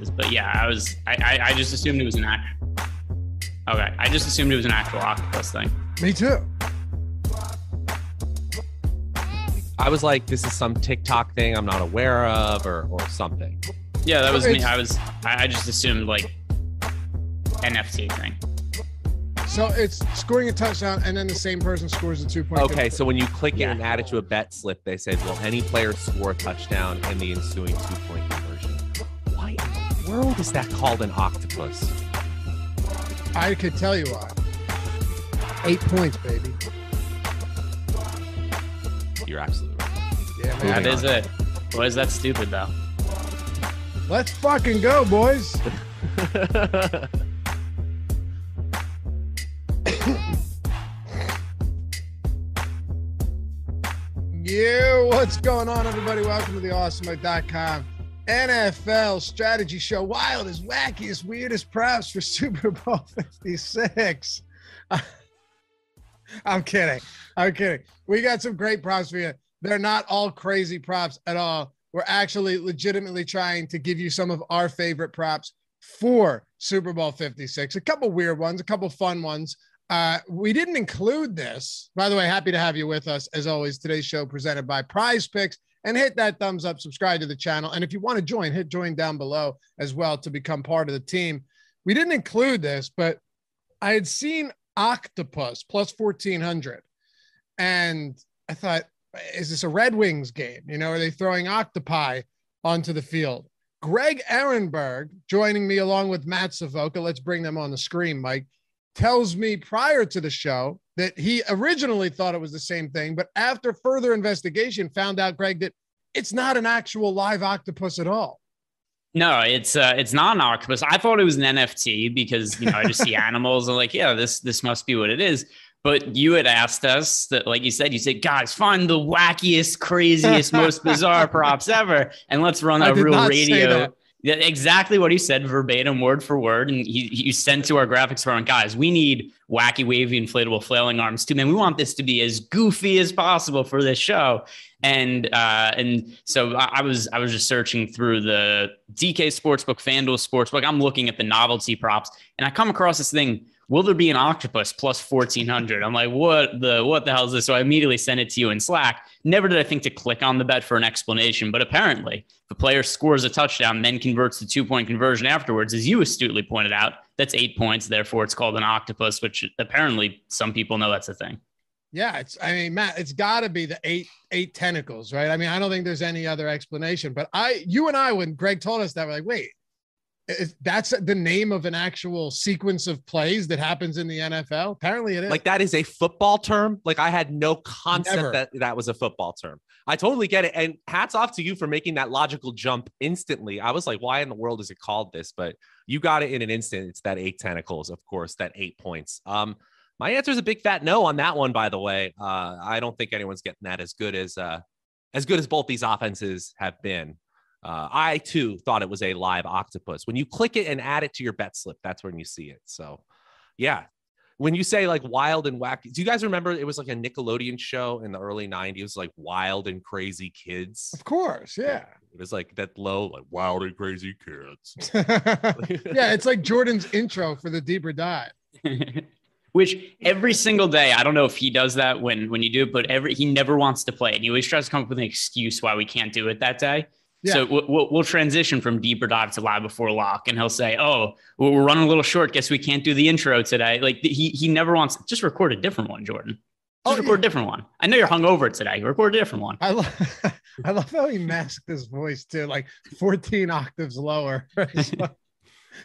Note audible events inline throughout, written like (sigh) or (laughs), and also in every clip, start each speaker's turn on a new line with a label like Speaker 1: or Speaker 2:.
Speaker 1: is. But yeah, I was I, I, I just assumed it was an act. Okay, I just assumed it was an actual octopus thing.
Speaker 2: Me too.
Speaker 3: I was like, this is some TikTok thing I'm not aware of, or or something.
Speaker 1: Yeah, that was me. I was I I just assumed like NFT thing.
Speaker 2: So it's scoring a touchdown and then the same person scores a two point.
Speaker 3: Okay, so when you click
Speaker 1: Yeah.
Speaker 3: it and add it to a bet slip, they said, will any player score a touchdown in the ensuing two point world is that called an octopus?
Speaker 2: I could tell you why. Eight points, baby.
Speaker 3: You're absolutely right.
Speaker 2: Yeah, man.
Speaker 1: That is it. What is that stupid though?
Speaker 2: Let's fucking go, boys. (laughs) Yeah, what's going on, everybody? Welcome to the Awesemo.com NFL strategy show. Wildest, wackiest, weirdest props for (laughs) Super Bowl 56. (laughs) I'm kidding. I'm kidding. We got some great props for you. They're not all crazy props at all. We're actually legitimately trying to give you some of our favorite props for Super Bowl 56. A couple weird ones, a couple fun ones. Uh, we didn't include this. By the way, happy to have you with us as always. Today's show presented by PrizePicks. And hit that thumbs up, subscribe to the channel. And if you want to join, hit join down below as well to become part of the team. We didn't include this, but I had seen Octopus plus 1400. And I thought, is this a Red Wings game? You know, are they throwing octopi onto the field? Greg Ehrenberg joining me along with Matt Savoca. Let's bring them on the screen, Mike tells me prior to the show that he originally thought it was the same thing, but after further investigation, found out, Greg, that it's not an actual live octopus at all.
Speaker 1: No, it's uh, it's not an octopus. I thought it was an NFT because you know I just see (laughs) animals and like, yeah, this this must be what it is. But you had asked us that, like you said, you said, guys, find the wackiest, craziest, most bizarre (laughs) props ever, and let's run a real radio. Yeah, exactly what he said, verbatim, word for word. And he, he sent to our graphics department, guys, we need wacky, wavy, inflatable, flailing arms too, man. We want this to be as goofy as possible for this show. And uh, and so I, I was I was just searching through the DK Sportsbook, FanDuel Sportsbook. I'm looking at the novelty props, and I come across this thing. Will there be an octopus plus 1400? I'm like, what the what the hell is this? So I immediately sent it to you in Slack. Never did I think to click on the bet for an explanation, but apparently, a player scores a touchdown, then converts the two point conversion afterwards, as you astutely pointed out, that's eight points. Therefore, it's called an octopus, which apparently some people know that's a thing.
Speaker 2: Yeah, it's I mean, Matt, it's gotta be the eight eight tentacles, right? I mean, I don't think there's any other explanation. But I you and I, when Greg told us that, we're like, wait, that's the name of an actual sequence of plays that happens in the NFL? Apparently it is.
Speaker 3: Like that is a football term. Like I had no concept
Speaker 2: Never.
Speaker 3: that that was a football term. I totally get it. And hats off to you for making that logical jump instantly. I was like, why in the world is it called this? But you got it in an instant. It's that eight tentacles, of course, that eight points. Um, my answer is a big fat no on that one, by the way. Uh, I don't think anyone's getting that as good as uh, as good as both these offenses have been. Uh, I too thought it was a live octopus. When you click it and add it to your bet slip, that's when you see it. So, yeah. When you say like wild and wacky, do you guys remember it was like a Nickelodeon show in the early 90s, like wild and crazy kids?
Speaker 2: of course, yeah.
Speaker 3: It was like that low, like wild and crazy kids. (laughs)
Speaker 2: yeah, it's like Jordan's intro for the deeper dive. (laughs)
Speaker 1: Which every single day, I don't know if he does that when when you do it, but every he never wants to play it. He always tries to come up with an excuse why we can't do it that day.
Speaker 2: Yeah.
Speaker 1: So we'll, we'll, transition from deeper dive to live before lock, and he'll say, "Oh, we're running a little short. Guess we can't do the intro today." Like he he never wants. Just record a different one, Jordan. Just
Speaker 2: Oh,
Speaker 1: record
Speaker 2: yeah.
Speaker 1: a different one. I know you're hungover today. Record a different one.
Speaker 2: I love (laughs) I love how he masked his voice too, like 14 octaves lower. (laughs) It's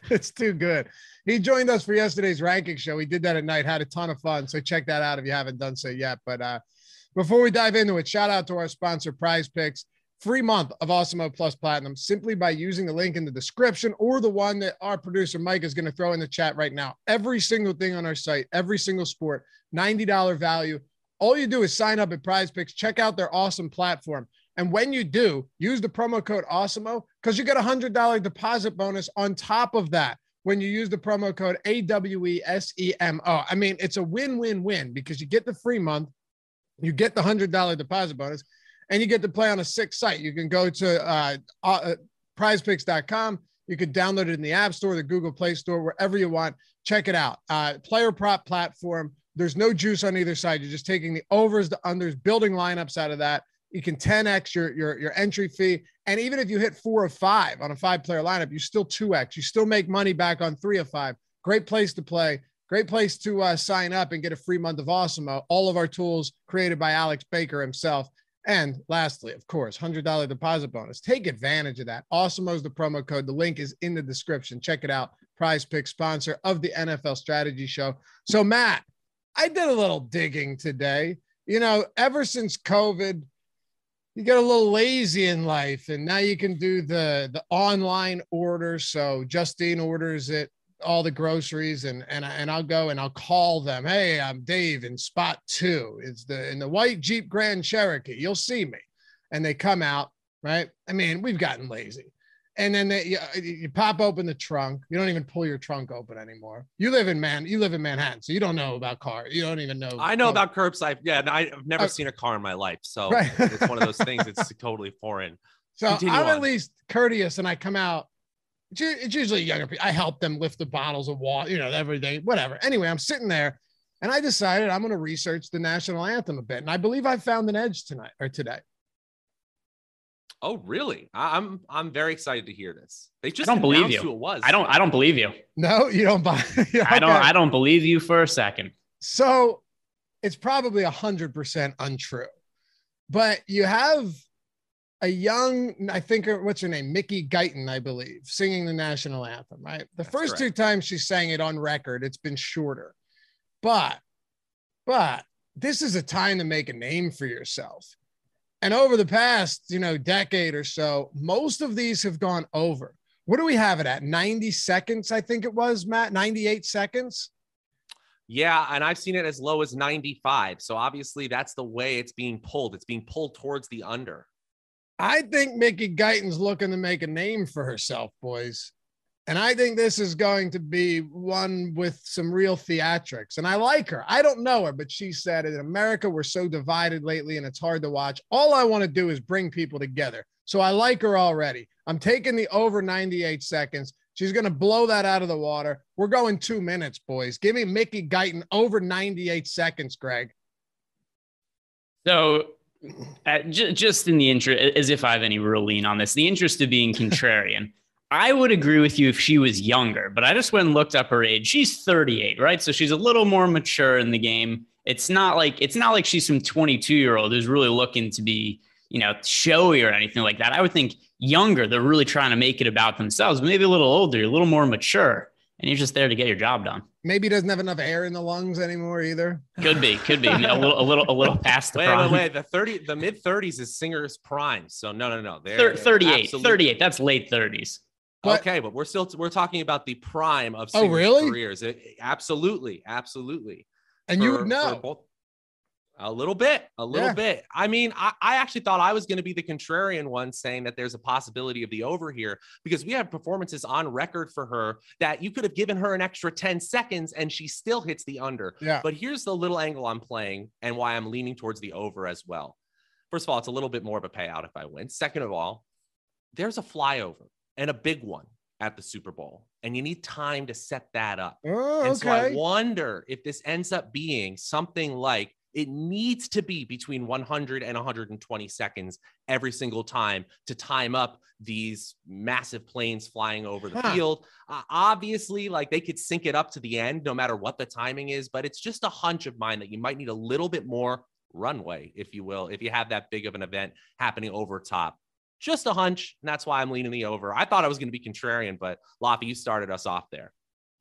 Speaker 2: it's too good. He joined us for yesterday's ranking show. We did that at night, had a ton of fun. So check that out if you haven't done so yet. But uh before we dive into it, shout out to our sponsor, PrizePicks. Free month of Awesemo Plus Platinum simply by using the link in the description or the one that our producer Mike is going to throw in the chat right now. Every single thing on our site, every single sport, $90 value. All you do is sign up at PrizePicks, check out their awesome platform. And when you do, use the promo code AWESEMO because you get a $100 deposit bonus on top of that when you use the promo code AWESEMO. I mean, it's a win win win because you get the free month, you get the $100 deposit bonus, and you get to play on a sick site. You can go to uh, uh, prizepicks.com, You can download it in the App Store, the Google Play Store, wherever you want. Check it out. Uh, player prop platform. There's no juice on either side. You're just taking the overs, the unders, building lineups out of that. You can 10x your, your, your entry fee. And even if you hit four or five on a five player lineup, you still 2x. You still make money back on three of five. Great place to play. Great place to uh, sign up and get a free month of Awesemo. All of our tools created by Alex Baker himself. And lastly, of course, $100 deposit bonus. Take advantage of that. Awesemo is the promo code. The link is in the description. Check it out. Prize Pick sponsor of the NFL Strategy Show. So, Matt, I did a little digging today. You know, ever since COVID, you get a little lazy in life, and now you can do the the online order. So Justine orders it all the groceries and and and I'll go and I'll call them. Hey, I'm Dave in spot two. It's the in the white Jeep Grand Cherokee. You'll see me, and they come out. Right. I mean, we've gotten lazy and then they, you, you, pop open the trunk. You don't even pull your trunk open anymore. You live in man, you live in Manhattan, so you don't know about car. You don't even know.
Speaker 3: I know about curbside. Yeah, I've never uh, seen a car in my life, so right. it's one of those things. It's (laughs) totally foreign.
Speaker 2: So Continue I'm on. at least courteous, and I come out. It's usually younger people. I help them lift the bottles of water, you know, everything, whatever. Anyway, I'm sitting there, and I decided I'm going to research the national anthem a bit, and I believe I found an edge tonight or today.
Speaker 3: Oh, really? I, am I'm very excited to hear this.
Speaker 1: They just I don't believe you. Who it was. I don't. I don't believe you.
Speaker 2: No, you don't buy. (laughs) okay.
Speaker 1: I don't. I don't believe you for a second.
Speaker 2: So, it's probably a hundred percent untrue, but you have a young, I think, what's her name, Mickey Guyton, I believe, singing the national anthem. Right. The That's first correct. two times she sang it on record, it's been shorter, but, but this is a time to make a name for yourself and over the past, you know, decade or so, most of these have gone over. What do we have it at? 90 seconds, I think it was, Matt, 98 seconds.
Speaker 3: Yeah, and I've seen it as low as 95. So obviously that's the way it's being pulled. It's being pulled towards the under.
Speaker 2: I think Mickey Guyton's looking to make a name for herself, boys. And I think this is going to be one with some real theatrics. And I like her. I don't know her, but she said in America, we're so divided lately and it's hard to watch. All I want to do is bring people together. So I like her already. I'm taking the over 98 seconds. She's going to blow that out of the water. We're going two minutes, boys. Give me Mickey Guyton over 98 seconds, Greg.
Speaker 1: So, uh, j- just in the interest, as if I have any real lean on this, the interest of being contrarian. (laughs) I would agree with you if she was younger, but I just went and looked up her age. She's 38, right? So she's a little more mature in the game. It's not like it's not like she's some 22 year old who's really looking to be, you know, showy or anything like that. I would think younger, they're really trying to make it about themselves. Maybe a little older, a little more mature, and you're just there to get your job done.
Speaker 2: Maybe doesn't have enough air in the lungs anymore either.
Speaker 1: Could be, could be a little, a little, a little past the
Speaker 3: wait,
Speaker 1: prime.
Speaker 3: Wait, wait, the 30, the mid 30s is singer's prime. So no, no, no.
Speaker 1: They're, 38, 38. That's late 30s.
Speaker 3: But, okay, but we're still we're talking about the prime of oh really careers. It, absolutely, absolutely.
Speaker 2: And for, you would know both,
Speaker 3: a little bit, a little yeah. bit. I mean, I, I actually thought I was going to be the contrarian one, saying that there's a possibility of the over here because we have performances on record for her that you could have given her an extra 10 seconds and she still hits the under.
Speaker 2: Yeah.
Speaker 3: But here's the little angle I'm playing and why I'm leaning towards the over as well. First of all, it's a little bit more of a payout if I win. Second of all, there's a flyover and a big one at the Super Bowl. And you need time to set that up.
Speaker 2: Oh,
Speaker 3: and
Speaker 2: okay.
Speaker 3: so I wonder if this ends up being something like it needs to be between 100 and 120 seconds every single time to time up these massive planes flying over the huh. field. Uh, obviously, like they could sync it up to the end no matter what the timing is, but it's just a hunch of mine that you might need a little bit more runway, if you will, if you have that big of an event happening over top just a hunch. And that's why I'm leaning the over. I thought I was going to be contrarian, but Laffy, you started us off there.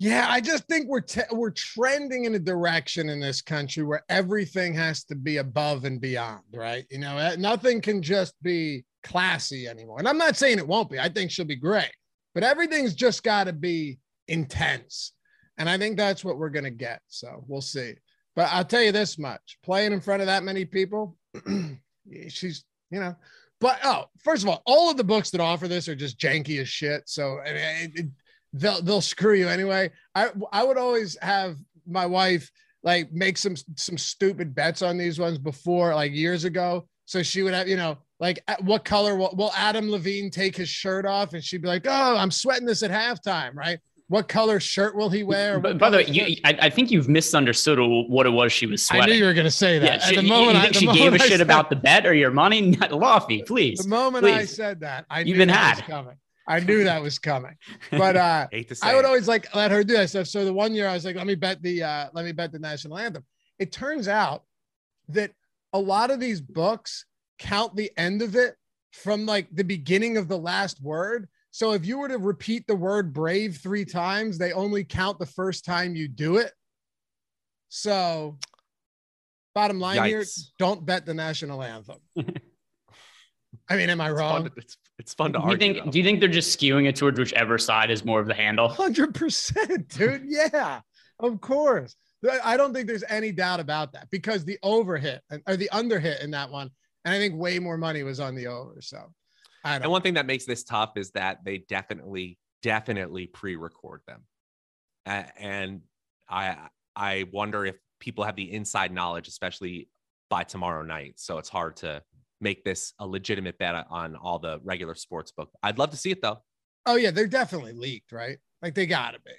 Speaker 2: Yeah, I just think we're te- we're trending in a direction in this country where everything has to be above and beyond, right? You know, eh, nothing can just be classy anymore. And I'm not saying it won't be. I think she'll be great, but everything's just got to be intense. And I think that's what we're going to get. So we'll see. But I'll tell you this much: playing in front of that many people, (clears throat) she's you know but oh, first of all, all of the books that offer this are just janky as shit. So I mean, it, it, they'll they'll screw you anyway. I I would always have my wife like make some some stupid bets on these ones before like years ago. So she would have you know Like, what color will, will Adam Levine take his shirt off? And she'd be like, "Oh, I'm sweating this at halftime, right?" What color shirt will he wear?
Speaker 1: But by the way, you, I, I, think you've misunderstood what it was she was sweating.
Speaker 2: I knew you were going to say that.
Speaker 1: Yeah, she, the moment you think I, she gave a shit said, about the bet or your money? (laughs) Lofty, please.
Speaker 2: The moment
Speaker 1: please.
Speaker 2: I said that, I
Speaker 1: you've been had.
Speaker 2: coming. I knew that was coming. But uh, (laughs) I would always like let her do that stuff. So the one year I was like, let me bet the uh, let me bet the national anthem. It turns out that a lot of these books count the end of it from like the beginning of the last word. So if you were to repeat the word brave three times, they only count the first time you do it. So, bottom line Yikes. here, don't bet the national anthem. (laughs) I mean, am I wrong?
Speaker 3: It's fun it's, it's fun to
Speaker 1: do
Speaker 3: argue.
Speaker 1: You think, do you think they're just skewing it towards whichever side is more of the handle?
Speaker 2: 100%, dude. (laughs) Yeah, of course. I don't think there's any doubt about that because the over hit or the under hit in that one, and I think way more money was on the over. So
Speaker 3: and one thing that makes this tough is that they definitely, definitely pre-record them, uh, and I I wonder if people have the inside knowledge, especially by tomorrow night. So it's hard to make this a legitimate bet on all the regular sports book. I'd love to see it though.
Speaker 2: Oh yeah, they're definitely leaked, right? Like they gotta be.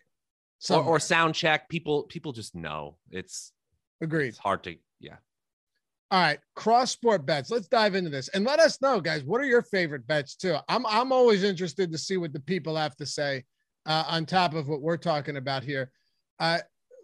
Speaker 3: Or, or sound check. People people just know. It's
Speaker 2: agreed.
Speaker 3: It's hard to yeah.
Speaker 2: All right, cross sport bets. Let's dive into this and let us know, guys. What are your favorite bets too? I'm I'm always interested to see what the people have to say uh, on top of what we're talking about here. Uh,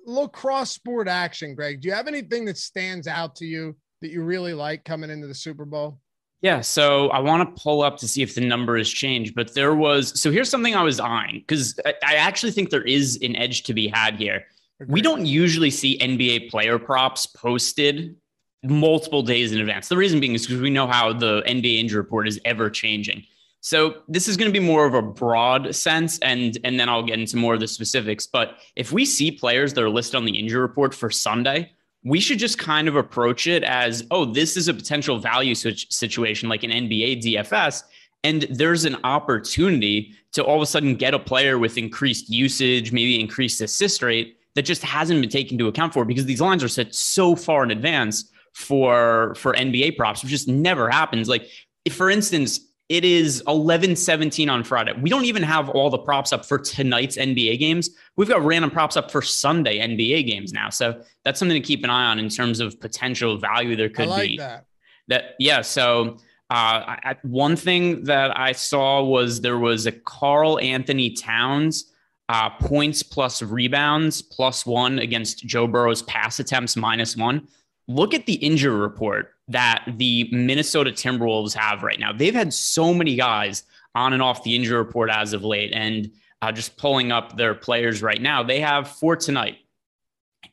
Speaker 2: little cross sport action, Greg. Do you have anything that stands out to you that you really like coming into the Super Bowl?
Speaker 1: Yeah, so I want to pull up to see if the number has changed, but there was. So here's something I was eyeing because I, I actually think there is an edge to be had here. We don't usually see NBA player props posted multiple days in advance. The reason being is because we know how the NBA injury report is ever changing. So this is going to be more of a broad sense, and and then I'll get into more of the specifics. But if we see players that are listed on the injury report for Sunday, we should just kind of approach it as, oh, this is a potential value situation like an NBA DFS. And there's an opportunity to all of a sudden get a player with increased usage, maybe increased assist rate that just hasn't been taken into account for because these lines are set so far in advance for for NBA props, which just never happens. Like, for instance, it is 11 17 on Friday. We don't even have all the props up for tonight's NBA games. We've got random props up for Sunday NBA games now. So that's something to keep an eye on in terms of potential value there could
Speaker 2: like
Speaker 1: be.
Speaker 2: That.
Speaker 1: that yeah. So uh, I, one thing that I saw was there was a Karl-Anthony Towns uh, points plus rebounds plus one against Joe Burrow's pass attempts minus one look at the injury report that the Minnesota Timberwolves have right now. They've had so many guys on and off the injury report as of late. And uh, just pulling up their players right now, they have for tonight.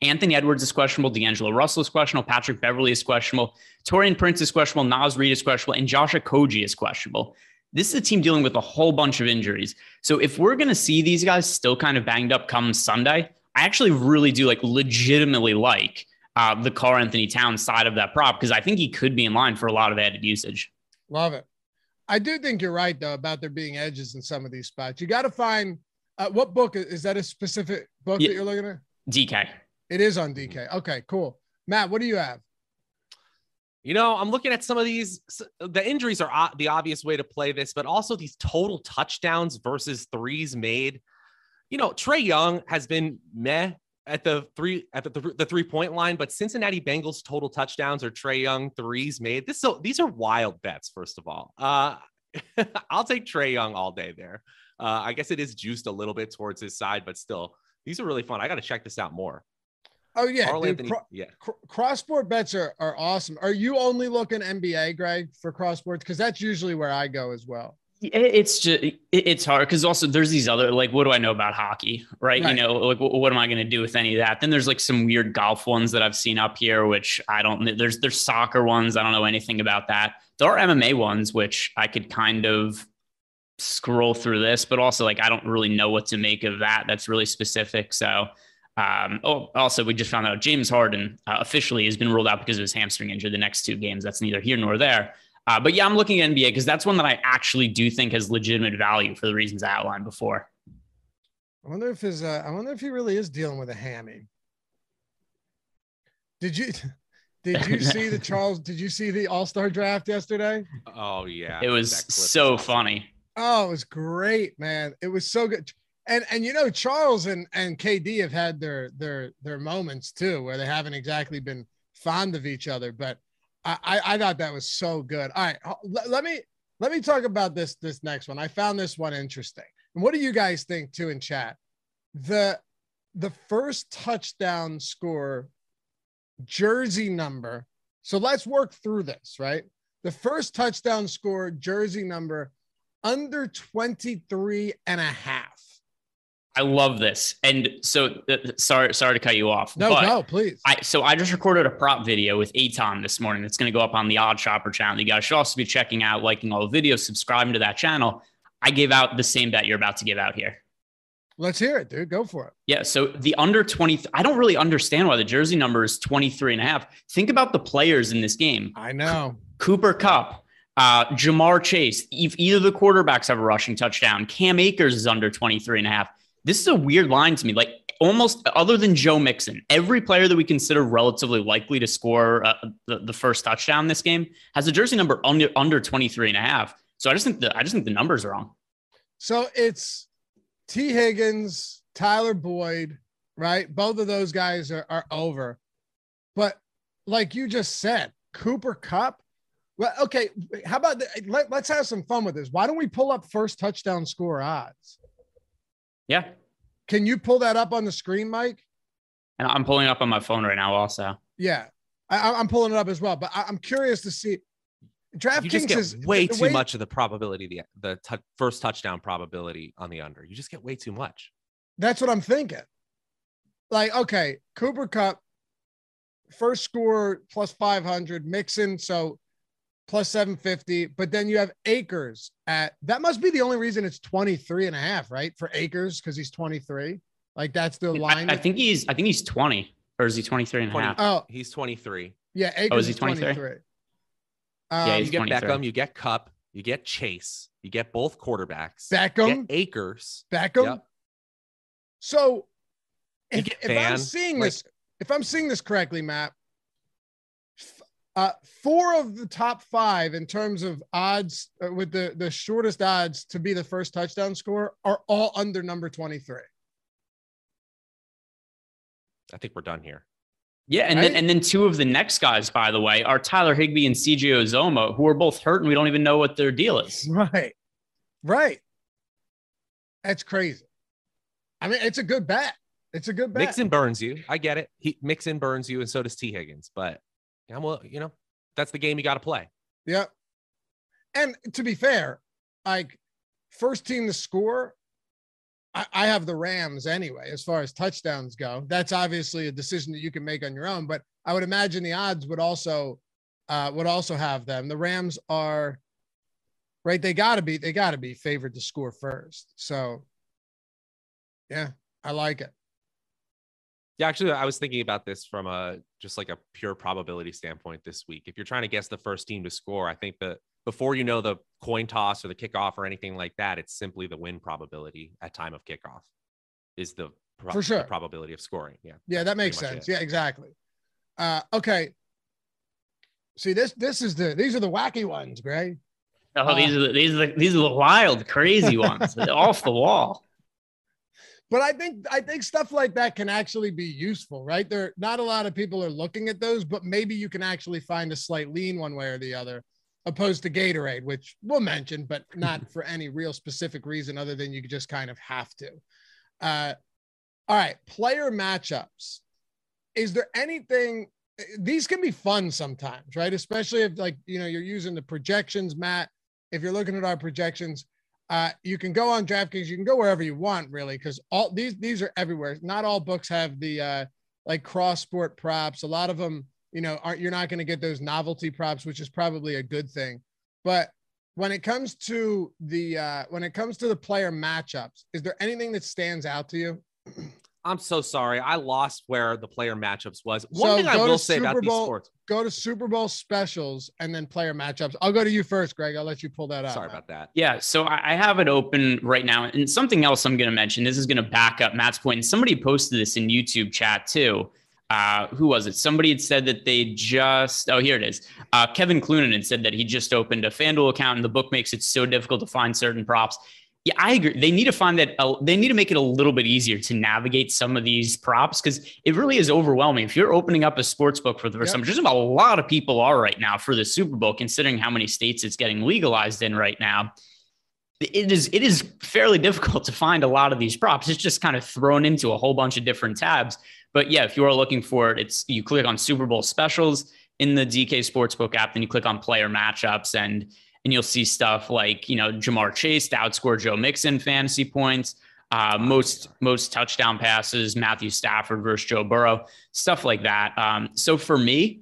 Speaker 1: Anthony Edwards is questionable. D'Angelo Russell is questionable. Patrick Beverley is questionable. Taurean Prince is questionable. Naz Reid is questionable. And Josh Okogie is questionable. This is a team dealing with a whole bunch of injuries. So if we're going to see these guys still kind of banged up come Sunday, I actually really do like legitimately like uh, the Karl-Anthony Towns side of that prop because I think he could be in line for a lot of added usage.
Speaker 2: Love it. I do think you're right though about there being edges in some of these spots. You got to find uh, what book is that a specific book yeah. that you're looking at?
Speaker 1: DK.
Speaker 2: It is on DK. Okay, cool. Matt, what do you have?
Speaker 3: You know, I'm looking at some of these. The injuries are the obvious way to play this, but also these total touchdowns versus threes made. You know, Trae Young has been meh at the three at the, the three point line, but Cincinnati Bengals total touchdowns or Trae Young threes made. This so these are wild bets. First of all, uh, (laughs) I'll take Trae Young all day there. Uh, I guess it is juiced a little bit towards his side, but still, these are really fun. I got to check this out more.
Speaker 2: Oh yeah, dude, Anthony, cro- yeah. Cr- cross sport bets are, are awesome. Are you only looking NBA, Greg, for cross sports? Because that's usually where I go as well
Speaker 1: it's just it's hard because also there's these other like what do I know about hockey, right? right. You know, like what am I going to do with any of that? Then there's like some weird golf ones that I've seen up here, which I don't. There's there's soccer ones. I don't know anything about that. There are MMA ones which I could kind of scroll through this, but also like I don't really know what to make of that. That's really specific. So. Um, oh, also, we just found out James Harden uh, officially has been ruled out because of his hamstring injury the next two games. That's neither here nor there. Uh, but yeah, I'm looking at NBA because that's one that I actually do think has legitimate value for the reasons I outlined before.
Speaker 2: I wonder if his uh, I wonder if he really is dealing with a hammy. Did you (laughs) Did you see the (laughs) Charles? Did you see the All Star draft yesterday?
Speaker 3: Oh yeah,
Speaker 1: It was so
Speaker 3: awesome.
Speaker 1: funny.
Speaker 2: Oh, it was great, man. It was so good. And and you know, Charles and and KD have had their their their moments too, where they haven't exactly been fond of each other. But I I, thought that was so good. All right, let, let me let me talk about this this next one. I found this one interesting. And what do you guys think too in chat? The the first touchdown score jersey number. So let's work through this, right? The first touchdown score jersey number under 23 and a half.
Speaker 1: I love this. And so, uh, sorry, sorry to cut you off.
Speaker 2: No, no, please.
Speaker 1: I so I just recorded a prop video with Aton this morning. That's going to go up on the Odd Shopper channel. You guys should also be checking out, liking all the videos, subscribing to that channel. I gave out the same bet you're about to give out here.
Speaker 2: Let's hear it, dude. Go for it.
Speaker 1: Yeah. So the under 20, I don't really understand why the jersey number is 23 and a half. Think about the players in this game.
Speaker 2: I know.
Speaker 1: Cooper Kupp, uh, Ja'Marr Chase, if either the quarterbacks have a rushing touchdown, Cam Akers is under 23 and a half. This is a weird line to me. Like almost other than Joe Mixon, every player that we consider relatively likely to score uh, the, the first touchdown this game has a jersey number under, under 23 and a half. So I just think the, I just think the numbers are wrong.
Speaker 2: So it's T. Higgins, Tyler Boyd, right? Both of those guys are, are over. But like you just said, Cooper Kupp. Well, okay. How about the, let, let's have some fun with this? Why don't we pull up first touchdown score odds?
Speaker 1: Yeah.
Speaker 2: Can you pull that up on the screen, Mike?
Speaker 1: And I'm pulling it up on my phone right now also.
Speaker 2: Yeah, I, I'm pulling it up as well. But I, I'm curious to see.
Speaker 3: You just
Speaker 2: DraftKings is
Speaker 3: way too
Speaker 2: way-
Speaker 3: much of the probability, the the tou- first touchdown probability on the under. You just get way too much.
Speaker 2: That's what I'm thinking. Like, okay, Cooper Kupp, first score plus 500, Mixon, so plus 750. But then you have Akers at that must be the only reason it's 23 and a half, right? For Akers because he's 23. Like, that's the line.
Speaker 1: I think he's I think he's 20 or is he 23 and a
Speaker 3: 20.
Speaker 1: half?
Speaker 2: oh,
Speaker 3: He's 23.
Speaker 2: yeah, Akers
Speaker 1: Oh, is he 23?
Speaker 2: 23.
Speaker 1: Yeah,
Speaker 2: Um,
Speaker 1: he's
Speaker 3: you get
Speaker 1: 23.
Speaker 3: Beckham, you get Kupp, you get Chase, you get both quarterbacks. you
Speaker 2: Beckham,
Speaker 3: get Akers.
Speaker 2: Beckham.
Speaker 3: Yep.
Speaker 2: So if, if I'm seeing
Speaker 3: like-
Speaker 2: this, if I'm seeing this correctly, Matt, f- uh, four of the top five in terms of odds uh, with the, the shortest odds to be the first touchdown score are all under number 23.
Speaker 3: I think we're done here.
Speaker 1: Yeah, and
Speaker 2: Right?
Speaker 1: then and then two of the next guys, by the way, are Tyler Higbee and CJ Uzomah, who are both hurt, and we don't even know what their deal is.
Speaker 2: Right. Right. That's crazy. I mean, it's a good bet. It's a good bet.
Speaker 3: Mixon burns you. I get it. He Mixon burns you, and so does T. Higgins. But yeah, well, you know, that's the game you got to play.
Speaker 2: Yeah. And to be fair, like first team to score, I, I have the Rams anyway, as far as touchdowns go. That's obviously a decision that you can make on your own, but I would imagine the odds would also uh, would also have them. The Rams are right. They gotta be, they gotta be favored to score first. So yeah, I like it.
Speaker 3: Yeah, actually, I was thinking about this from a just like a pure probability standpoint this week. If you're trying to guess the first team to score, I think that before you know the coin toss or the kickoff or anything like that, it's simply the win probability at time of kickoff is the, pro-
Speaker 2: For sure.
Speaker 3: the probability of scoring. Yeah.
Speaker 2: Yeah, that makes sense.
Speaker 3: it.
Speaker 2: Yeah, exactly. Uh, okay. See this. This is the. These are the wacky ones, Gray.
Speaker 1: Oh, these are the, these are the, these are the wild, crazy ones, (laughs) off the wall.
Speaker 2: But I think I think stuff like that can actually be useful, right? There, not a lot of people are looking at those, but maybe you can actually find a slight lean one way or the other, opposed to Gatorade, which we'll mention, but (laughs) not for any real specific reason other than you just kind of have to. Uh, all right, player matchups. Is there anything? These can be fun sometimes, right? Especially if like you know you're using the projections, Matt. If you're looking at our projections, uh, you can go on DraftKings. You can go wherever you want, really, because all these these are everywhere. Not all books have the uh, like cross sport props. A lot of them, you know, aren't. You're not going to get those novelty props, which is probably a good thing. But when it comes to the uh, when it comes to the player matchups, is there anything that stands out to you? (clears throat)
Speaker 3: I'm so sorry. I lost where the player matchups was. One
Speaker 2: So
Speaker 3: thing I will say about
Speaker 2: Super
Speaker 3: these sports.
Speaker 2: Go to Super Bowl specials and then player matchups. I'll go to you first, Greg. I'll let you pull that up.
Speaker 3: Sorry about that.
Speaker 1: Yeah, so I I have it open right now, and something else I'm going to mention. This is going to back up Matt's point. And somebody posted this in YouTube chat too. uh, who was it? Somebody had said that they just, oh, here it is. Uh, Kevin Clunan had said that he just opened a FanDuel account and the book makes it so difficult to find certain props. Yeah, I agree. They need to find that, uh, they need to make it a little bit easier to navigate some of these props because it really is overwhelming. If you're opening up a sports book for the first yep. time, just a lot of people are right now for the Super Bowl, considering how many states it's getting legalized in right now it is it is fairly difficult to find a lot of these props. It's just kind of thrown into a whole bunch of different tabs. But yeah, if you are looking for it, it's you click on Super Bowl specials in the DK Sportsbook app, then you click on player matchups and and you'll see stuff like you know Ja'Marr Chase to outscore Joe Mixon fantasy points, uh, most most touchdown passes, Matthew Stafford versus Joe Burrow, stuff like that. Um, so for me,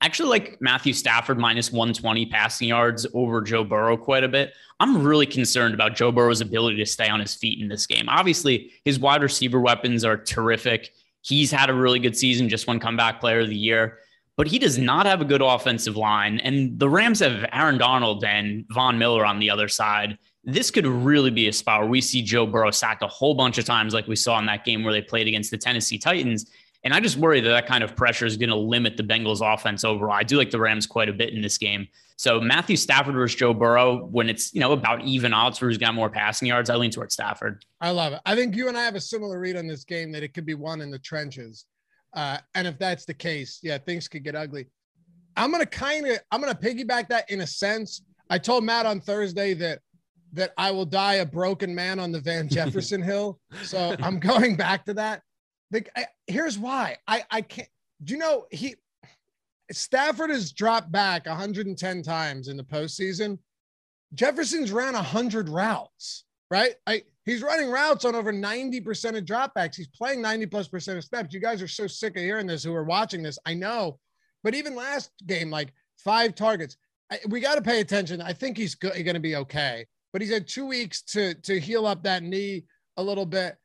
Speaker 1: actually like Matthew Stafford minus 120 passing yards over Joe Burrow quite a bit. I'm really concerned about Joe Burrow's ability to stay on his feet in this game. Obviously, his wide receiver weapons are terrific. He's had a really good season, just won comeback player of the year, but he does not have a good offensive line. And the Rams have Aaron Donald and Von Miller on the other side. This could really be a spot where we see Joe Burrow sacked a whole bunch of times, like we saw in that game where they played against the Tennessee Titans. And I just worry that that kind of pressure is going to limit the Bengals offense overall. I do like the Rams quite a bit in this game. So Matthew Stafford versus Joe Burrow, when it's, you know, about even odds for who's got more passing yards, I lean towards Stafford.
Speaker 2: I love it. I think you and I have a similar read on this game that it could be won in the trenches. Uh, and if that's the case, yeah, things could get ugly. I'm to kind of, I'm to piggyback that in a sense. I told Matt on Thursday that that I will die a broken man on the Van (laughs) Jefferson hill. So I'm going back to that. The, I, here's why I I can't. Do you know he Stafford has dropped back 110 times in the postseason. Jefferson's ran 100 routes, right? I he's running routes on over 90% of dropbacks. He's playing 90 plus percent of steps. You guys are so sick of hearing this who are watching this. I know, but even last game, like five targets. I, we got to pay attention. I think he's going to be okay, but he's had two weeks to to heal up that knee a little bit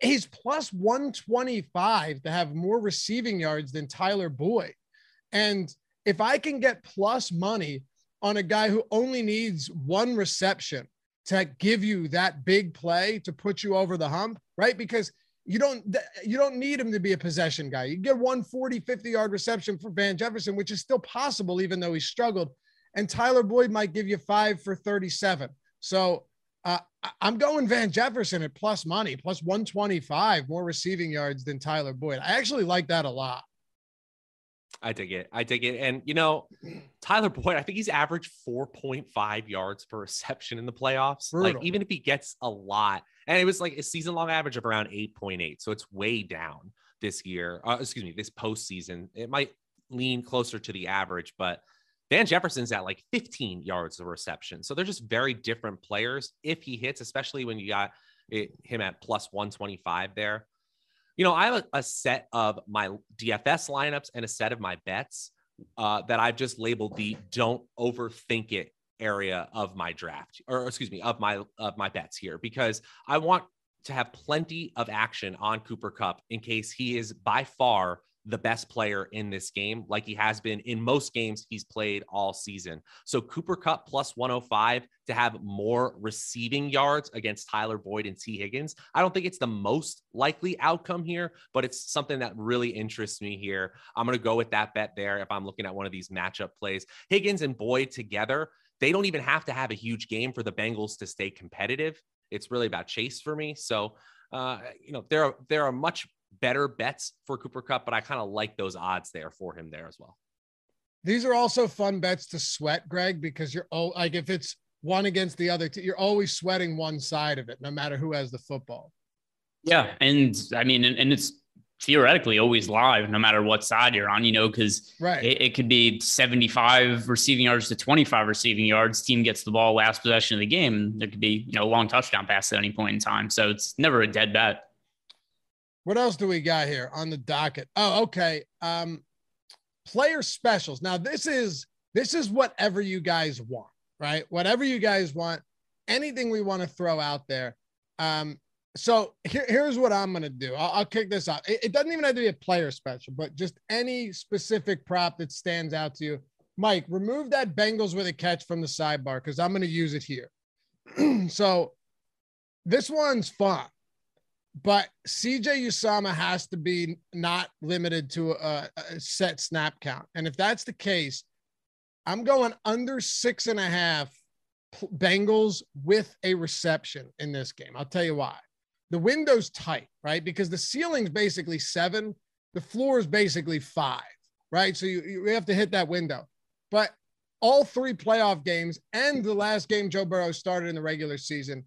Speaker 2: he's plus 125 to have more receiving yards than Tyler Boyd. And if I can get plus money on a guy who only needs one reception to give you that big play to put you over the hump, right? Because you don't you don't need him to be a possession guy. You get 140, 50 yard reception for Van Jefferson, which is still possible, even though he struggled. And Tyler Boyd might give you five for 37. So uh, I'm going Van Jefferson at plus money, plus 125 more receiving yards than Tyler Boyd. I actually like that a lot.
Speaker 3: I dig it. I dig it. And, you know, Tyler Boyd, I think he's averaged 4.5 yards per reception in the playoffs. Brutal. Like, even if he gets a lot, and it was like a season long average of around 8.8. So it's way down this year. Uh, excuse me, this postseason. It might lean closer to the average, but Van Jefferson's at like 15 yards of reception. So they're just very different players if he hits, especially when you got it, him at plus 125 there. You know, I have a, a, set of my DFS lineups and a set of my bets uh, that I've just labeled the don't overthink it area of my draft or excuse me of my of my bets here because I want to have plenty of action on Cooper Kupp in case he is by far the best player in this game, like he has been in most games he's played all season. So Cooper Kupp plus 105 to have more receiving yards against Tyler Boyd and T. Higgins. I don't think it's the most likely outcome here, but it's something that really interests me here. I'm going to go with that bet there if I'm looking at one of these matchup plays. Higgins and Boyd together, they don't even have to have a huge game for the Bengals to stay competitive. It's really about Chase for me. So, uh, you know, there are there are much better bets for Cooper Kupp, but I kind of like those odds there for him there as well.
Speaker 2: These are also fun bets to sweat, Greg, because you're oh like if it's one against the other, you're always sweating one side of it, no matter who has the football.
Speaker 1: Yeah, and I mean, and, and it's theoretically always live, no matter what side you're on, you know, because
Speaker 2: right.
Speaker 1: it, it, could be 75 receiving yards to 25 receiving yards. Team gets the ball last possession of the game. There could be, you know, a long touchdown pass at any point in time. So it's never a dead bet.
Speaker 2: What else do we got here on the docket? Oh, okay. Um, player specials. Now this is this is whatever you guys want, right? Whatever you guys want, anything we want to throw out there. Um, so here, here's what I'm gonna do. I'll, I'll kick this off. It, it, doesn't even have to be a player special, but just any specific prop that stands out to you. Mike, remove that Bengals with a catch from the sidebar because I'm gonna use it here. (clears throat) so this one's fun. But CJ Uzomah has to be not limited to a, a, set snap count. And if that's the case, I'm going under six and a half Bengals with a reception in this game. I'll tell you why. The window's tight, right? Because the ceiling's basically seven, the floor is basically five, right? So you, you have to hit that window. But all three playoff games and the last game Joe Burrow started in the regular season,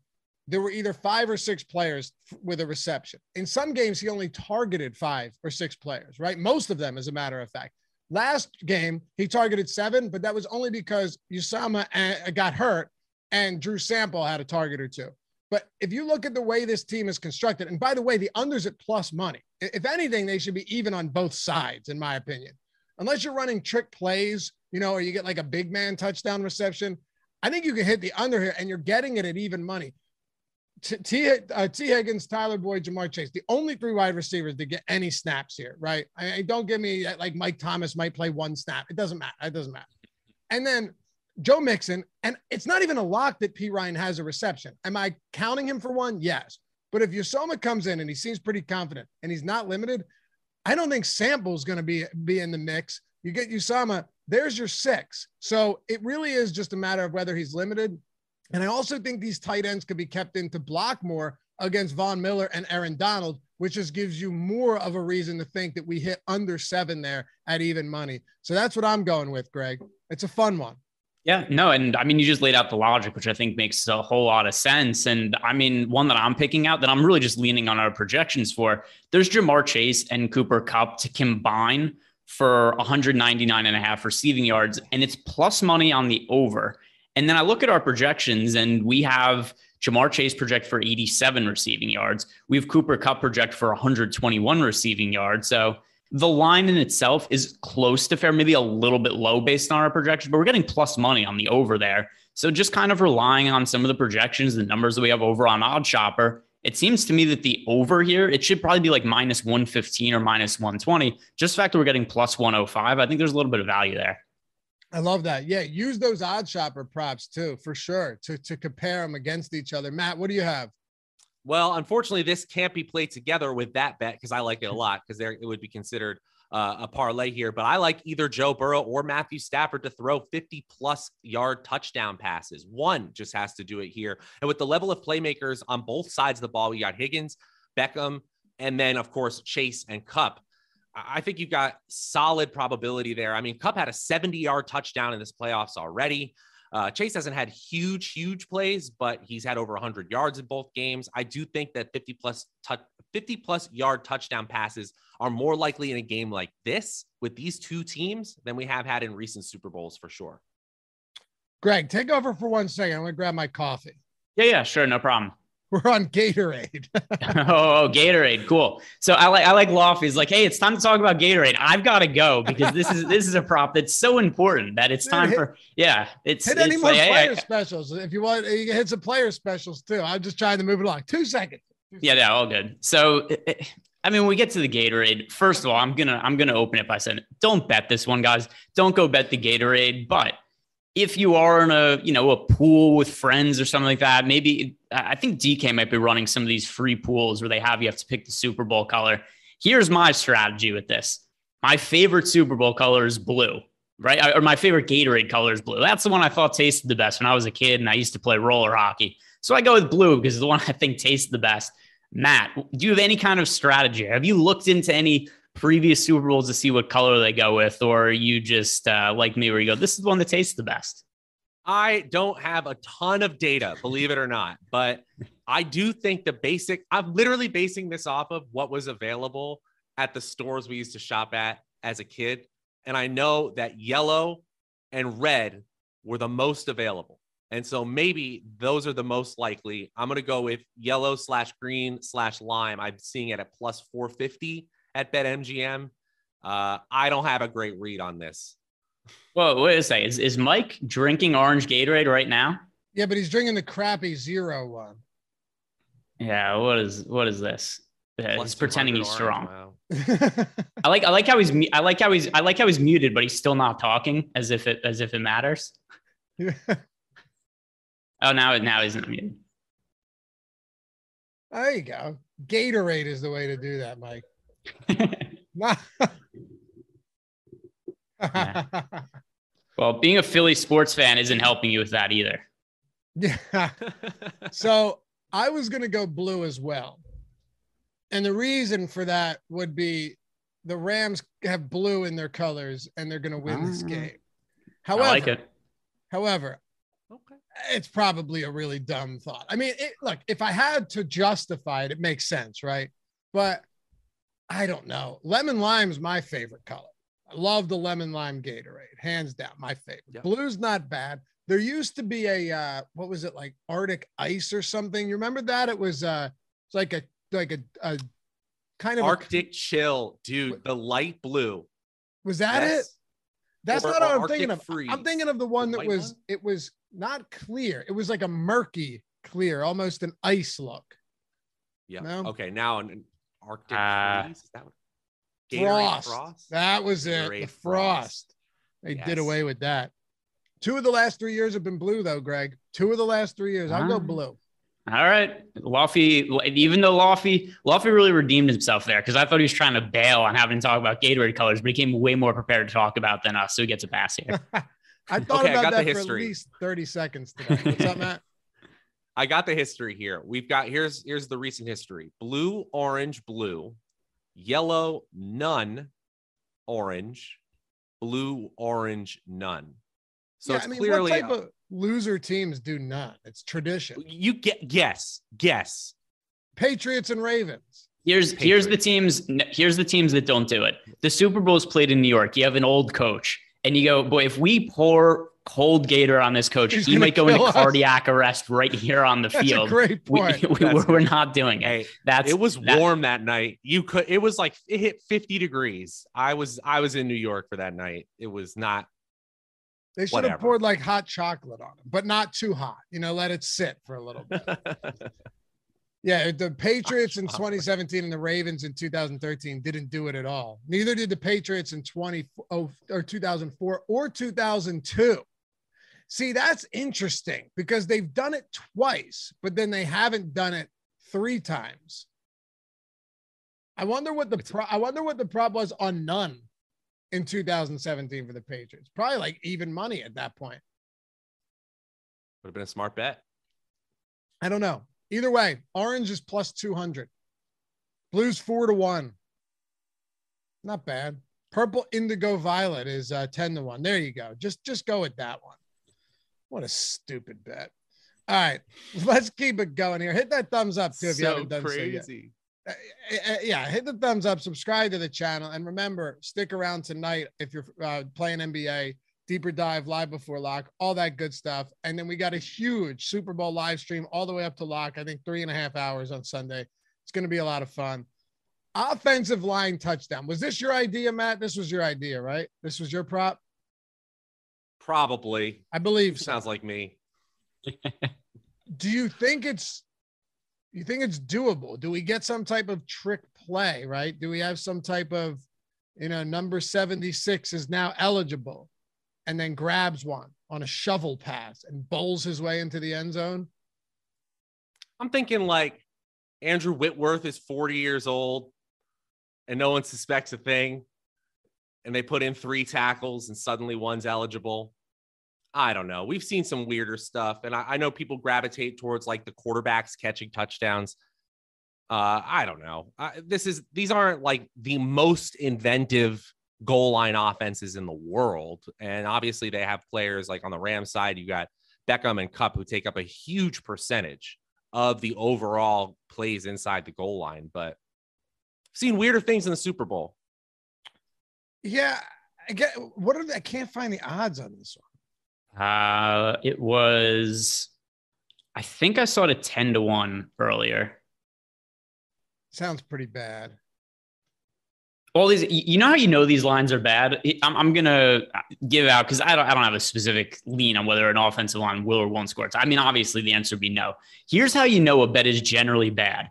Speaker 2: there were either five or six players with a reception. In some games, he only targeted five or six players, right? Most of them, as a matter of fact. Last game, he targeted seven, but that was only because Uzomah uh, got hurt and Drew Sample had a target or two. But if you look at the way this team is constructed, and by the way, the unders at plus money, if anything, they should be even on both sides, in my opinion. Unless you're running trick plays, you know, or you get like a big man touchdown reception, I think you can hit the under here and you're getting it at even money. T, T, uh, Tee Higgins, Tyler Boyd, Ja'Marr Chase, the only three wide receivers to get any snaps here, right? I, I, don't give me uh, like Mike Thomas might play one snap. It doesn't matter. It doesn't matter. And then Joe Mixon, and it's not even a lock that P. Ryan has a reception. Am I counting him for one? Yes. But if Uzomah comes in and he seems pretty confident and he's not limited, I don't think Sample's going to be be in the mix. You get Uzomah, there's your six. So it really is just a matter of whether he's limited and I also think these tight ends could be kept in to block more against Von Miller and Aaron Donald, which just gives you more of a reason to think that we hit under seven there at even money. So that's what I'm going with, Greg. It's a fun one.
Speaker 1: Yeah, no, and I mean, you just laid out the logic, which I think makes a whole lot of sense. And I mean, one that I'm picking out that I'm really just leaning on our projections for there's Ja'Marr Chase and Cooper Kupp to combine for 199 and a half receiving yards, and it's plus money on the over. And then I look at our projections, and we have Ja'Marr Chase project for 87 receiving yards. We have Cooper Kupp project for 121 receiving yards. So the line in itself is close to fair, maybe a little bit low based on our projections, but we're getting plus money on the over there. So just kind of relying on some of the projections, the numbers that we have over on Odd Shopper. It seems to me that the over here, it should probably be like minus 115 or minus 120. Just the fact that we're getting plus 105, I think there's a little bit of value there.
Speaker 2: I love that. Yeah, use those odd shopper props too, for sure, to to compare them against each other. Matt, what do you have?
Speaker 3: Well, unfortunately, this can't be played together with that bet because I like it a (laughs) lot because there it would be considered uh, a parlay here. But I like either Joe Burrow or Matthew Stafford to throw 50 plus yard touchdown passes. One just has to do it here. And with the level of playmakers on both sides of the ball, we got Higgins, Beckham, and then of course Chase and Kupp. I think you've got solid probability there. I mean, Kupp had a 70 yard touchdown in this playoffs already. Uh, Chase hasn't had huge, huge plays, but he's had over 100 yards in both games. I do think that 50 plus t- 50 plus yard touchdown passes are more likely in a game like this with these two teams than we have had in recent Super Bowls for sure.
Speaker 2: Greg, take over for one second. I'm going to grab my coffee.
Speaker 1: Yeah, yeah, sure, no problem. (laughs)
Speaker 2: We're on Gatorade.
Speaker 1: oh, (laughs) oh, Gatorade, cool. So I like I like Lofty. He's like, hey, it's time to talk about Gatorade. I've got to go because this is this is a prop that's so important that it's time hit, for yeah. It's
Speaker 2: hit
Speaker 1: it's
Speaker 2: any more like, player hey, specials if you want. You can hit some player specials too. I'm just trying to move it along. Two seconds.
Speaker 1: Two yeah, yeah, all good. So. It, I mean, we get to the Gatorade. First of all, I'm gonna I'm gonna open it by saying, don't bet this one, guys. Don't go bet the Gatorade. But if you are in a you know a pool with friends or something like that maybe i think dk might be running some of these free pools where they have you have to pick the super bowl color. Here's my strategy with this. My favorite super bowl color is blue right? Or my favorite gatorade color is blue. That's the one i thought tasted the best when i was a kid and i used to play roller hockey. So i go with blue because it's the one (laughs) i think tastes the best. Matt do you have any kind of strategy? Have you looked into any previous Super Bowls to see what color they go with, or you just uh, like me where you go, this is the one that tastes the best?
Speaker 3: I don't have a ton of data, believe it or not, but I do think the basic, I'm literally basing this off of what was available at the stores we used to shop at as a kid. And I know that yellow and red were the most available. And so maybe those are the most likely. I'm going to go with yellow slash green slash lime. I'm seeing it at plus 450 at BetMGM. Uh, I don't have a great read on this.
Speaker 1: Whoa, wait a second. Is, is Mike drinking orange Gatorade right now?
Speaker 2: Yeah, but he's drinking the crappy zero one.
Speaker 1: Yeah, what is what is this? he's pretending he's strong. Wow. (laughs) I like I like how he's I like how he's I like how he's muted, but he's still not talking as if it as if it matters. (laughs) oh, now now he's not muted.
Speaker 2: There you go. Gatorade is the way to do that, Mike. (laughs)
Speaker 1: well, being a Philly sports fan isn't helping you with that either.
Speaker 2: Yeah. (laughs) so I was going to go blue as well. And the reason for that would be the Rams have blue in their colors and they're going to win this ah. game. However, I like it. However, okay. it's probably a really dumb thought. I mean, it, look, if I had to justify it, it makes sense, right? But I don't know. Lemon lime is my favorite color. I love the lemon lime Gatorade, hands down, my favorite. Yep. Blue's not bad. There used to be a uh, what was it like Arctic Ice or something? You remember that? It was uh, it's like a like a, a kind of
Speaker 3: Arctic a, Chill, dude. The light blue.
Speaker 2: Was that yes. it? That's or, not what I'm Arctic thinking of. Freeze. I'm thinking of the one the that was one? it was not clear. It was like a murky clear, almost an ice look.
Speaker 3: Yeah. No? Okay. Now Arctic
Speaker 1: uh,
Speaker 3: freeze. Is that what?
Speaker 2: Frost. frost. That was Gatorade it. The frost. frost. They yes. did away with that. Two of the last three years have been blue, though, Greg. Two of the last three years. I'll go blue.
Speaker 1: All right. Loughy, even though Loughy, Loughy really redeemed himself there because I thought he was trying to bail on having to talk about Gatorade colors, but he came way more prepared to talk about than us. So he gets a pass here. (laughs)
Speaker 2: I thought okay, about I that for at least 30 seconds today. What's up, Matt?
Speaker 3: I got the history here. We've got here's here's the recent history. Blue, orange, blue, yellow, none, orange, blue, orange, none. So yeah, it's I mean, clearly
Speaker 2: what type of loser teams do not. It's tradition.
Speaker 3: You get guess, guess.
Speaker 2: Patriots and Ravens.
Speaker 1: Here's Patriots. here's the teams. Here's the teams that don't do it. The Super Bowl is played in New York. You have an old coach, and you go, boy, if we pour cold gator on this coach, He's he might go into us. cardiac arrest right here on the
Speaker 2: That's
Speaker 1: field.
Speaker 2: great point. (laughs)
Speaker 1: We, we, we're not doing it. Hey, That's
Speaker 3: it was that, warm that night. You could. It was like it hit 50 degrees. I was I was in New York for that night. It was not
Speaker 2: they should Whatever. have poured like hot chocolate on him, but not too hot. You know, let it sit for a little bit. (laughs) yeah, the Patriots in 2017 and the Ravens in 2013 didn't do it at all. Neither did the Patriots in 20 or 2004 or 2002. See, that's interesting because they've done it twice, but then they haven't done it three times. I wonder what the pro- I wonder what the prop was on none in 2017 for the Patriots. Probably like even money at that point.
Speaker 3: Would have been a smart bet.
Speaker 2: I don't know. Either way, orange is plus 200. Blue's four to one. Not bad. Purple indigo violet is uh, 10 to one. There you go. Just just go with that one. What a stupid bet. All right, (laughs) let's keep it going here. Hit that thumbs up too if so you haven't done crazy. so yet. Uh, uh, uh, yeah, hit the thumbs up, subscribe to the channel, and remember, stick around tonight if you're uh, playing NBA. Deeper dive, live before lock, all that good stuff. And then we got a huge Super Bowl live stream all the way up to lock. I think three and a half hours on Sunday. It's going to be a lot of fun. Offensive line touchdown. Was this your idea, Matt? This was your idea, right? This was your prop.
Speaker 3: Probably.
Speaker 2: I believe.
Speaker 3: So. Sounds like me.
Speaker 2: Do you think it's you think it's doable? Do we get some type of trick play, right? Do we have some type of, you know, number 76 is now eligible and then grabs one on a shovel pass and bowls his way into the end zone?
Speaker 3: I'm thinking like Andrew Whitworth is 40 years old and no one suspects a thing. And they put in three tackles and suddenly one's eligible. I don't know. We've seen some weirder stuff, and I, I know people gravitate towards like the quarterbacks catching touchdowns. Uh, I don't know. this is these aren't like the most inventive goal line offenses in the world, and obviously they have players like on the Ram side. You got Beckham and Kupp who take up a huge percentage of the overall plays inside the goal line, but seen weirder things in the Super Bowl.
Speaker 2: Yeah, I get what are the, I can't find the odds on this one.
Speaker 1: Uh, it was, I think I saw it at 10 to 1 earlier.
Speaker 2: Sounds pretty bad.
Speaker 1: All these, you know how you know these lines are bad. I'm, I'm gonna give out because I don't, I don't have a specific lean on whether an offensive line will or won't score. I mean, obviously the answer would be no. Here's how you know a bet is generally bad.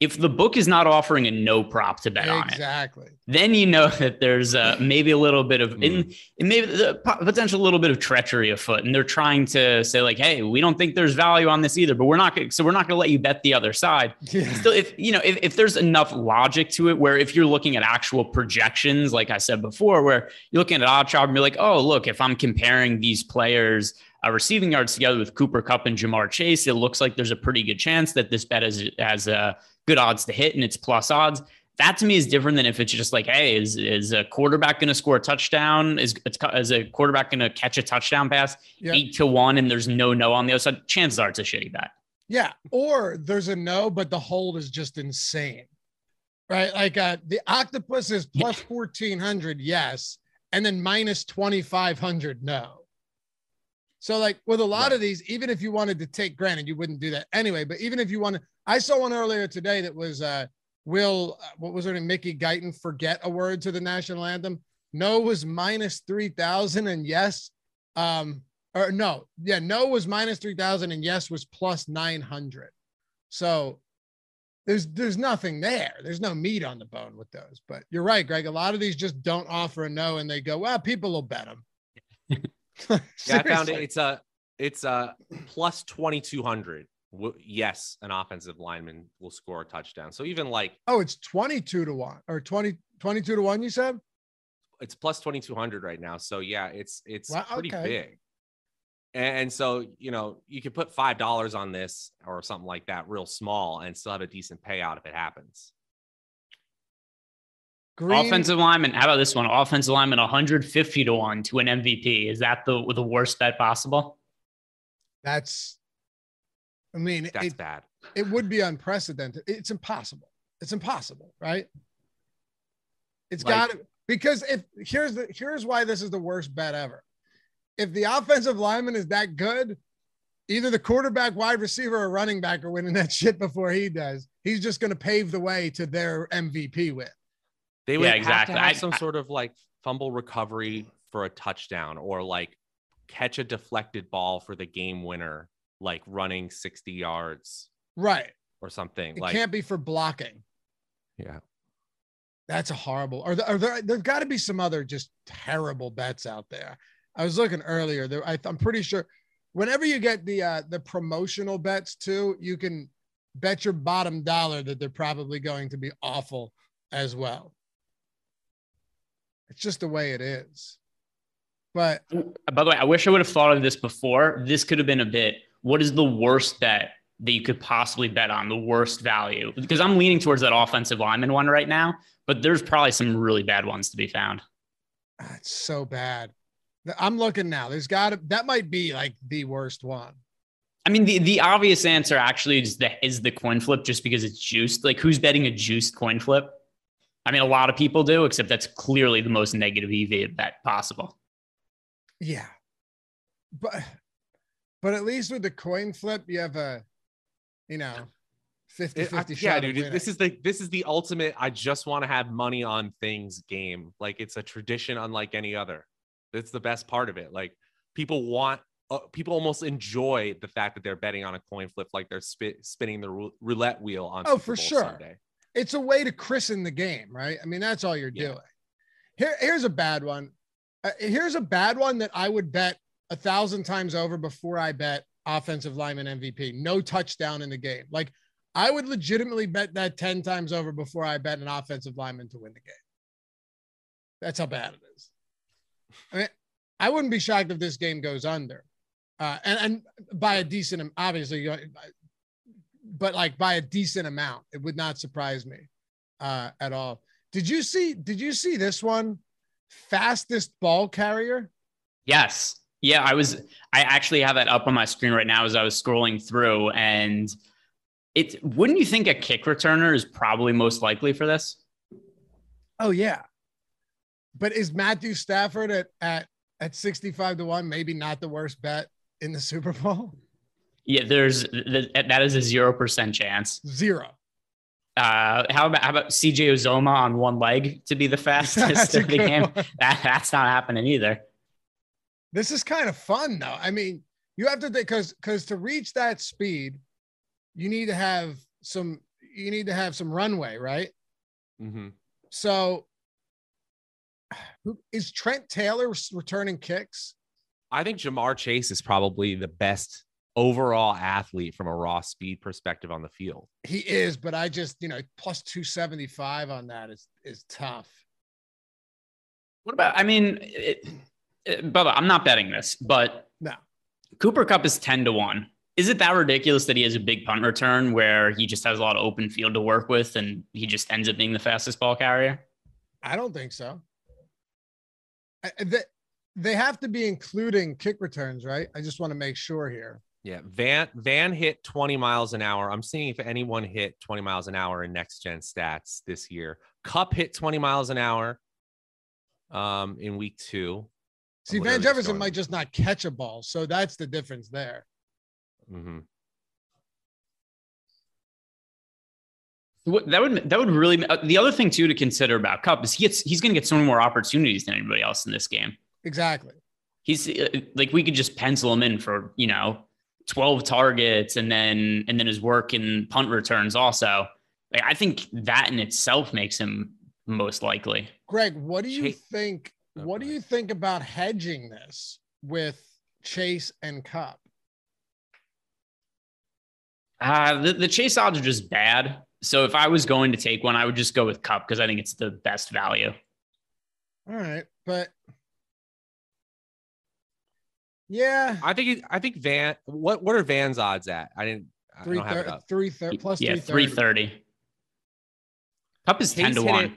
Speaker 1: If the book is not offering a no prop to bet on it,
Speaker 2: Exactly.
Speaker 1: then you know (laughs) that there's uh, maybe a little bit of
Speaker 3: Hmm.
Speaker 1: in, and maybe the po- potential little bit of treachery afoot, and they're trying to say like, "Hey, we don't think there's value on this either, but we're not gonna, so we're not going to let you bet the other side." (laughs)
Speaker 2: Yeah.
Speaker 1: Still, if you know, if, if there's enough logic to it, where if you're looking at actual projections, like I said before, where you're looking at odd job and you're like, "Oh, look, if I'm comparing these players." Uh, receiving yards together with Cooper Kupp and Ja'Marr Chase, it looks like there's a pretty good chance that this bet has has uh, good odds to hit and it's plus odds that to me is different than if it's just like, hey, is is a quarterback going to score a touchdown? Is is a quarterback going to catch a touchdown pass eight to one, and there's no no on the other side? Chances are it's a shitty bet.
Speaker 2: Yeah. Or there's a no, but the hold is just insane. Right. Like uh, the octopus is plus 1400, yes. And then minus 2500, no. So, like with a lot
Speaker 3: Right.
Speaker 2: of these, even if you wanted to take, granted, you wouldn't do that anyway, but even if you wanted, I saw one earlier today that was, uh, Will, uh, what was her name? Mickey Guyton forget a word to the national anthem. No was minus 3000, and yes, um, or no, yeah, no was minus 3000 and yes was plus 900. So there's there's nothing there. There's no meat on the bone with those. But you're right, Greg. A lot of these just don't offer a no and they go, well, people will bet them. (laughs) (laughs)
Speaker 3: Yeah, I found it. It's a it's a plus twenty two hundred. Yes, an offensive lineman will score a touchdown. So even like
Speaker 2: Oh, it's 22 to 1 or 20 22 to 1 you said?
Speaker 3: it's plus twenty two hundred right now. So yeah, it's it's
Speaker 2: Wow,
Speaker 3: pretty
Speaker 2: okay.
Speaker 3: big. And, and so you know you could put five dollars on this or something like that, real small, and still have a decent payout if it happens.
Speaker 2: Green
Speaker 1: Offensive lineman. How about this one? Offensive lineman 150 to one to an MVP. Is that the the worst bet possible?
Speaker 2: that's I mean,
Speaker 3: That's
Speaker 2: it,
Speaker 3: bad.
Speaker 2: it would be unprecedented. It's impossible. It's impossible, right? It's
Speaker 3: Like-
Speaker 2: got to because if here's the here's why this is the worst bet ever. If the offensive lineman is that good, either the quarterback, wide receiver, or running back are winning that shit before he does. He's just going to pave the way to their MVP win.
Speaker 3: They would
Speaker 1: Yeah,
Speaker 3: have to have
Speaker 1: I-
Speaker 3: some
Speaker 1: I-
Speaker 3: sort of like fumble recovery for a touchdown or like catch a deflected ball for the game winner, like running 60 yards
Speaker 2: Right.
Speaker 3: or something.
Speaker 2: It
Speaker 3: like
Speaker 2: can't be for blocking.
Speaker 3: yeah.
Speaker 2: That's a horrible. Or, there, there, there's got to be some other just terrible bets out there. I was looking earlier. There, I, I'm pretty sure. Whenever you get the uh, the promotional bets too, you can bet your bottom dollar that they're probably going to be awful as well. It's just the way it is. But
Speaker 1: By the way, I wish I would have thought of this before. This could have been a bit. What is the worst bet that you could possibly bet on? The worst value? Because I'm leaning towards that offensive lineman one right now, but there's probably some really bad ones to be found.
Speaker 2: ah, it's so bad. I'm looking now. There's got to that might be like the worst one.
Speaker 1: I mean, the, the obvious answer actually is the is the coin flip just because it's juiced. Like, who's betting a juiced coin flip? I mean, a lot of people do, except that's clearly the most negative EV bet possible.
Speaker 2: Yeah. But but at least with the coin flip, you have a you know 50
Speaker 3: It- I-
Speaker 2: 50
Speaker 3: yeah, dude.
Speaker 2: of
Speaker 3: it- This is the this is the ultimate. I just want to have money on things game. Like it's a tradition unlike any other. That's the best part of it. Like people want, uh, people almost enjoy the fact that they're betting on a coin flip, like they're spit, spinning the roulette wheel on.
Speaker 2: Oh,
Speaker 3: Super
Speaker 2: for
Speaker 3: Bowl
Speaker 2: sure.
Speaker 3: Sunday.
Speaker 2: It's a way to christen the game, right? I mean, that's all you're
Speaker 3: Yeah.
Speaker 2: doing. Here, here's a bad one. Uh, here's a bad one that I would bet a thousand times over before I bet offensive lineman MVP. No touchdown in the game. Like I would legitimately bet that 10 times over before I bet an offensive lineman to win the game. That's how bad it is. I mean, I wouldn't be shocked if this game goes under. Uh, and, and by a decent, obviously, but like by a decent amount, it would not surprise me uh, at all. Did you see? Did you see this one? Fastest ball carrier.
Speaker 1: Yes. Yeah, I was I actually have that up on my screen right now as I was scrolling through and it wouldn't you think a kick returner is probably most likely for this?
Speaker 2: Oh yeah. But is Matthew Stafford at at at 65 to 1 maybe not the worst bet in the Super Bowl?
Speaker 1: Yeah, there's that is a 0% chance.
Speaker 2: Zero.
Speaker 1: Uh, how about how about CJ Uzomah on one leg to be the (laughs) fastest
Speaker 2: That's
Speaker 1: of the game?
Speaker 2: one.
Speaker 1: That, that's not happening either.
Speaker 2: This is kind of fun though. I mean, you have to think because because to reach that speed, you need to have some you need to have some runway, right?
Speaker 3: Mhm.
Speaker 2: So, who is Trent Taylor returning kicks?
Speaker 3: I think Ja'Marr Chase is probably the best overall athlete from a raw speed perspective on the field.
Speaker 2: He is, but I just, you know, plus 275 on that is is tough.
Speaker 1: What about? I mean, it, it, Bubba, I'm not betting this, but
Speaker 2: No.
Speaker 1: Cooper Kupp is 10 to 1. Is it that ridiculous that he has a big punt return where he just has a lot of open field to work with and he just ends up being the fastest ball carrier?
Speaker 2: I don't think so. I, I- they, they have to be including kick returns, right? I just want to make sure here.
Speaker 3: Yeah, Van Van hit 20 miles an hour. I'm seeing if anyone hit 20 miles an hour in next gen stats this year. Kupp hit 20 miles an hour um in week 2.
Speaker 2: See, Van Jefferson
Speaker 3: going.
Speaker 2: might just not catch a ball. So that's the difference there.
Speaker 3: Mhm.
Speaker 1: What- That would that would really uh, the other thing too to consider about Kupp is he gets he's going to get so many more opportunities than anybody else in this game.
Speaker 2: Exactly.
Speaker 1: He's uh, like we could just pencil him in for you know twelve targets and then and then his work in punt returns also. Like I think that in itself makes him most likely.
Speaker 2: Greg, what do you
Speaker 3: Cha-
Speaker 2: think?
Speaker 3: Oh,
Speaker 2: What
Speaker 3: go
Speaker 2: do you think about hedging this with Chase and Kupp?
Speaker 1: Uh, the, the chase odds are just bad. So if I was going to take one, I would just go with Kupp because I think it's the best value.
Speaker 2: All right, but yeah,
Speaker 3: I think it- I think Van what what are Van's odds at? I didn't I
Speaker 2: three,
Speaker 3: don't have it up.
Speaker 2: Three thirty plus
Speaker 1: yeah,
Speaker 2: three
Speaker 1: three
Speaker 2: thirty.
Speaker 1: thirty. Kupp is ten to one.
Speaker 3: it-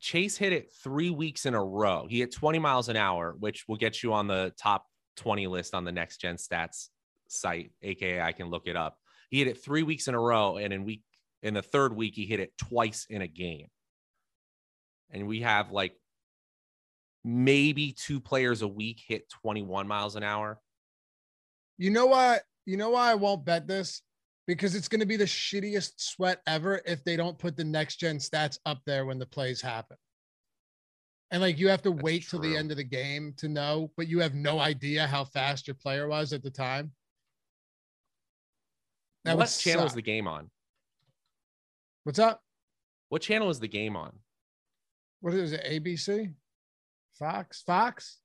Speaker 3: Chase hit it 3 weeks in a row. He hit 20 miles an hour, which will get you on the top 20 list on the next gen stats site, aka I can look it up. He hit it 3 weeks in a row and in week in the third week he hit it twice in a game. And we have like maybe two players a week hit 21 miles an hour.
Speaker 2: You know what? You know why I won't bet this? Because it's going to be the shittiest sweat ever if they don't put the next gen stats up there when the plays happen. And like you have to
Speaker 3: That's
Speaker 2: wait till the end of the game to know, but you have no idea how fast your player was at the time. That
Speaker 3: what channel is the game on?
Speaker 2: What's up?
Speaker 3: What channel is the game on?
Speaker 2: What is it? ABC? Fox? Fox?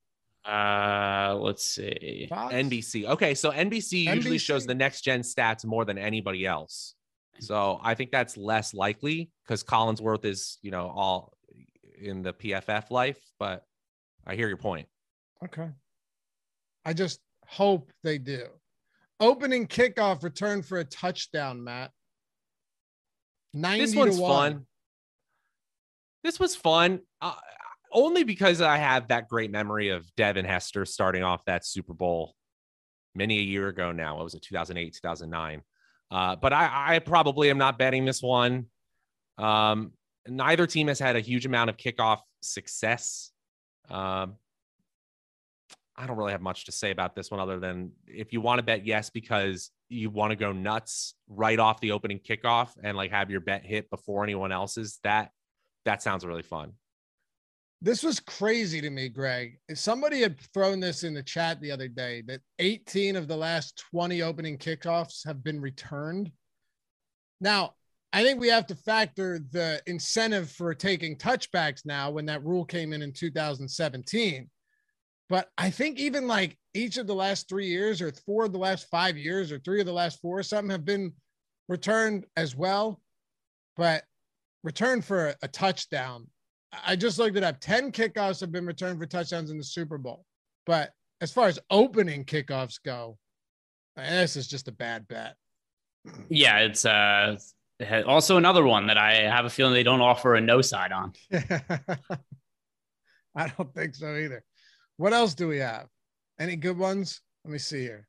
Speaker 1: Uh, let's see.
Speaker 2: Fox?
Speaker 3: NBC. Okay, so NBC usually shows the next gen stats more than anybody else. So I think that's less likely because Collinsworth is, you know, all in the PFF life. But I hear your point.
Speaker 2: Okay. I just hope they do. Opening kickoff return for a touchdown, Matt. 90
Speaker 3: This one's
Speaker 2: to 1.
Speaker 3: fun. This was fun. Uh, only because I have that great memory of Devin Hester starting off that Super Bowl many a year ago now. What was it, 2008, 2009? Uh, but I, I probably am not betting this one. Um, neither team has had a huge amount of kickoff success. Um, I don't really have much to say about this one other than if you want to bet yes because you want to go nuts right off the opening kickoff and like have your bet hit before anyone else's, that that sounds really fun.
Speaker 2: This was crazy to me, Greg. Somebody had thrown this in the chat the other day that 18 of the last 20 opening kickoffs have been returned. Now, I think we have to factor the incentive for taking touchbacks now when that rule came in in 2017. But I think even like each of the last three years, or four of the last five years, or three of the last four, or something have been returned as well. But returned for a touchdown. I just looked it up. 10 kickoffs have been returned for touchdowns in the Super Bowl. But as far as opening kickoffs go, this is just a bad bet.
Speaker 1: Yeah, it's uh also another one that I have a feeling they don't offer a no side on. (laughs)
Speaker 2: I don't think so either. What else do we have? Any good ones? Let me see here.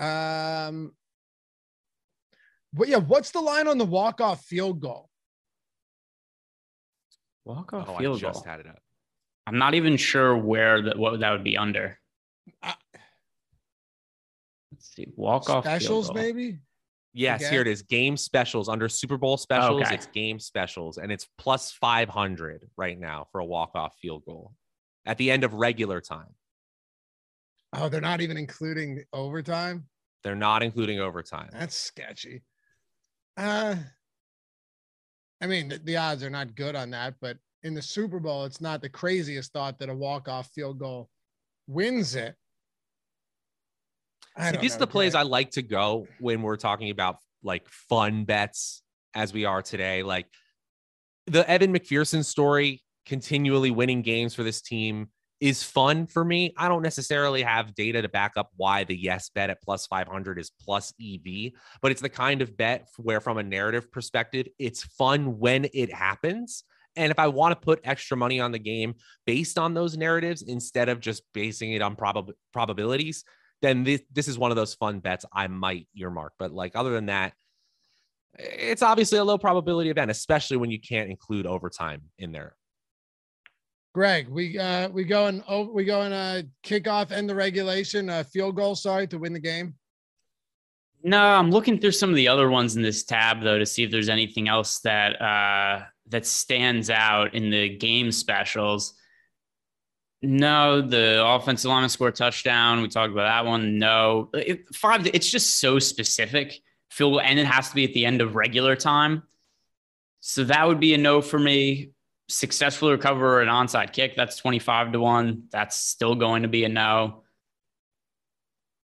Speaker 2: Um, but yeah, what's the line on the walk off field goal?
Speaker 1: Walk off
Speaker 3: Oh, I just
Speaker 1: goal.
Speaker 3: had it up.
Speaker 1: I'm not even sure where that what that would be under.
Speaker 2: Uh,
Speaker 1: Let's see. Walk off
Speaker 2: Specials, maybe?
Speaker 3: Yes,
Speaker 2: Okay.
Speaker 3: here it is. Game specials under Super Bowl specials.
Speaker 1: Okay.
Speaker 3: It's game specials, and it's plus 500 right now for a walk off field goal at the end of regular time.
Speaker 2: Oh, they're not even including overtime.
Speaker 3: They're not including overtime.
Speaker 2: That's sketchy. Uh, I mean, the, the odds are not good on that, but in the Super Bowl, it's not the craziest thought that a walk-off field goal wins it. I
Speaker 3: See, these are the plays I like to go when we're talking about like fun bets as we are today. Like the Evan McPherson story, continually winning games for this team is fun for me. I don't necessarily have data to back up why the yes bet at plus 500 is plus EV, but it's the kind of bet where, from a narrative perspective, it's fun when it happens. And if I want to put extra money on the game based on those narratives instead of just basing it on probab- probabilities, then this, this is one of those fun bets I might earmark. But like other than that, it's obviously a low probability event, especially when you can't include overtime in there.
Speaker 2: Greg, we uh we going oh we go going uh kickoff end the regulation uh field goal sorry to win the game.
Speaker 1: No, I'm looking through some of the other ones in this tab though to see if there's anything else that uh that stands out in the game specials. No, the offensive lineman score touchdown. We talked about that one. No, it, five. It's just so specific. Field goal, and it has to be at the end of regular time. So that would be a no for me. Successful recover an onside kick. That's 25 to one. That's still going to be a no.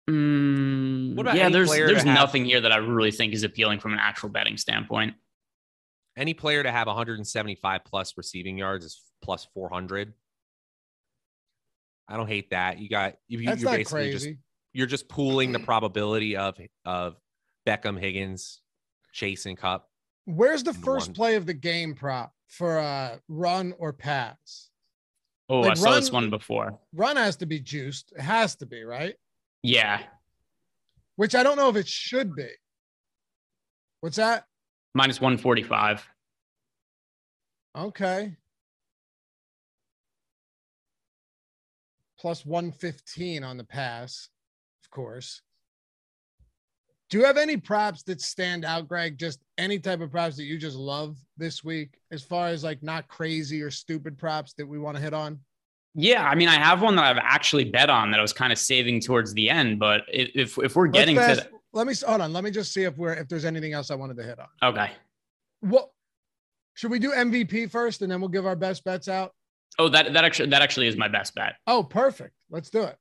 Speaker 1: Mm,
Speaker 3: What about
Speaker 1: yeah,
Speaker 3: any
Speaker 1: there's
Speaker 3: player to
Speaker 1: there's
Speaker 3: have-
Speaker 1: nothing here that I really think is appealing from an actual betting standpoint.
Speaker 3: Any player to have 175 plus receiving yards is plus 400. I don't hate that. You got you,
Speaker 2: That's
Speaker 3: you're
Speaker 2: not
Speaker 3: basically just
Speaker 2: crazy.
Speaker 3: you're just pooling the probability of of Beckham, Higgins, Chase, and Kupp.
Speaker 2: Where's the first
Speaker 3: one.
Speaker 2: play of the game prop for uh run or pass?
Speaker 1: Oh,
Speaker 2: Like
Speaker 1: I saw this one before.
Speaker 2: Run has to be juiced. It has to be, right?
Speaker 1: Yeah,
Speaker 2: Which I don't know if it should be. What's that?
Speaker 1: minus 145.
Speaker 2: Okay. Plus 115 on the pass, of course. Do you have any props that stand out, Greg? Just any type of props that you just love this week, as far as like not crazy or stupid props that we want to hit on?
Speaker 1: Yeah, I mean, I have one that I've actually bet on that I was kind of saving towards the end, but if if we're getting to
Speaker 2: fast-
Speaker 1: the,
Speaker 2: let me hold on. Let me just see if we're if there's anything else I wanted to hit on.
Speaker 1: okay.
Speaker 2: What should we do MVP first, and then we'll give our best bets out?
Speaker 1: Oh, that that actually that actually is my best bet.
Speaker 2: Oh, perfect. Let's do it.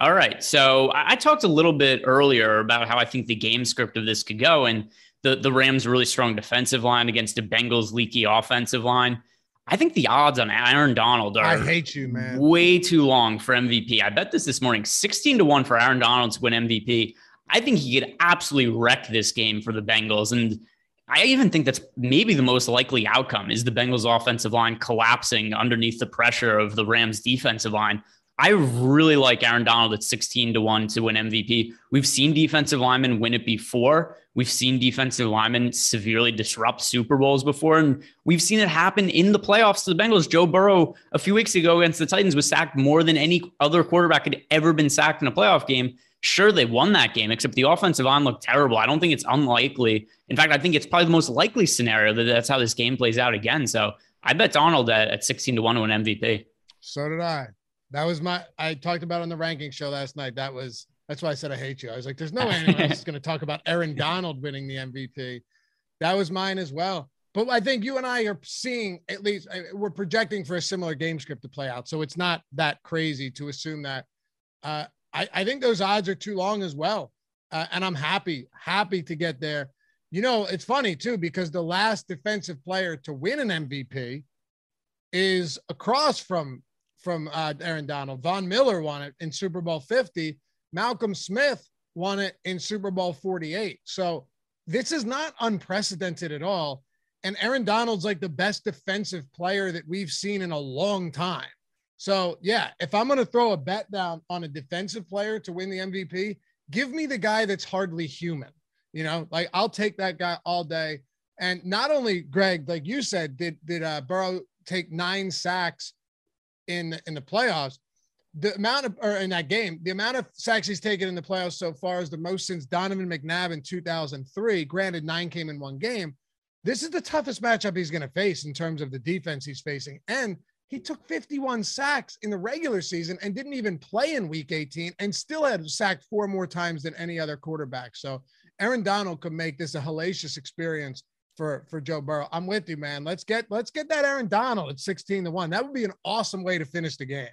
Speaker 1: All right. So I, I talked a little bit earlier about how I think the game script of this could go, and the the Rams' really strong defensive line against the Bengals' leaky offensive line. I think the odds on Aaron Donald are
Speaker 2: I hate you, man.
Speaker 1: way too long for MVP. I bet this this morning, 16 to 1 for Aaron Donald to win MVP. I think he could absolutely wreck this game for the Bengals. And I even think that's maybe the most likely outcome is the Bengals offensive line collapsing underneath the pressure of the Rams defensive line. I really like Aaron Donald at 16 to 1 to win MVP. We've seen defensive linemen win it before. We've seen defensive linemen severely disrupt Super Bowls before. And we've seen it happen in the playoffs to the Bengals. Joe Burrow a few weeks ago against the Titans was sacked more than any other quarterback had ever been sacked in a playoff game. Sure, they won that game, except the offensive line looked terrible. I don't think it's unlikely. In fact, I think it's probably the most likely scenario that that's how this game plays out again. So I bet Donald at, at 16 to 1 to win MVP.
Speaker 2: So did I. That was my. I talked about on the ranking show last night. That was. That's why I said I hate you. I was like, "There's no way anyone else is going to talk about Aaron (laughs) Donald winning the MVP." That was mine as well. But I think you and I are seeing at least we're projecting for a similar game script to play out. So it's not that crazy to assume that. Uh, I, I think those odds are too long as well, uh, and I'm happy happy to get there. You know, it's funny too because the last defensive player to win an MVP is across from from uh, Aaron Donald. Von Miller won it in Super Bowl 50. Malcolm Smith won it in Super Bowl 48. So this is not unprecedented at all. And Aaron Donald's like the best defensive player that we've seen in a long time. So yeah, if I'm going to throw a bet down on a defensive player to win the MVP, give me the guy that's hardly human. You know, like I'll take that guy all day. And not only Greg, like you said, did did uh, Burrow take nine sacks in in the playoffs? The amount of or in that game, the amount of sacks he's taken in the playoffs so far is the most since Donovan McNabb in 2003. Granted, nine came in one game. This is the toughest matchup he's going to face in terms of the defense he's facing. And he took 51 sacks in the regular season and didn't even play in week 18 and still had sacked four more times than any other quarterback. So Aaron Donald could make this a hellacious experience for for Joe Burrow. I'm with you, man. Let's get let's get that Aaron Donald at 16 to 1. That would be an awesome way to finish the game.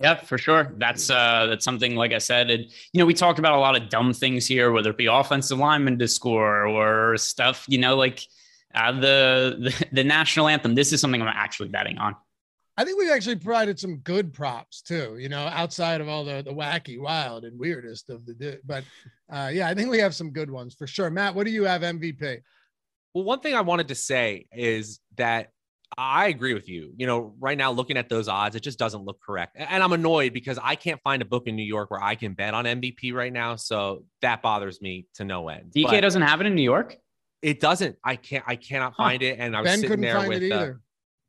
Speaker 1: Yeah, for sure. That's uh that's something like I said, it, you know, we talked about a lot of dumb things here, whether it be offensive linemen to score or stuff, you know, like uh, the, the the national anthem. This is something I'm actually betting on.
Speaker 2: I think we've actually provided some good props too, you know, outside of all the, the wacky, wild, and weirdest of the. But uh, yeah, I think we have some good ones for sure. Matt, what do you have MVP?
Speaker 3: Well, one thing I wanted to say is that I agree with you. You know, right now, looking at those odds, it just doesn't look correct. And I'm annoyed because I can't find a book in New York where I can bet on MVP right now. So that bothers me to no end.
Speaker 1: DK but doesn't have it in New York.
Speaker 3: It doesn't. I can't. I cannot huh. find it. And I was ben sitting there with. Uh,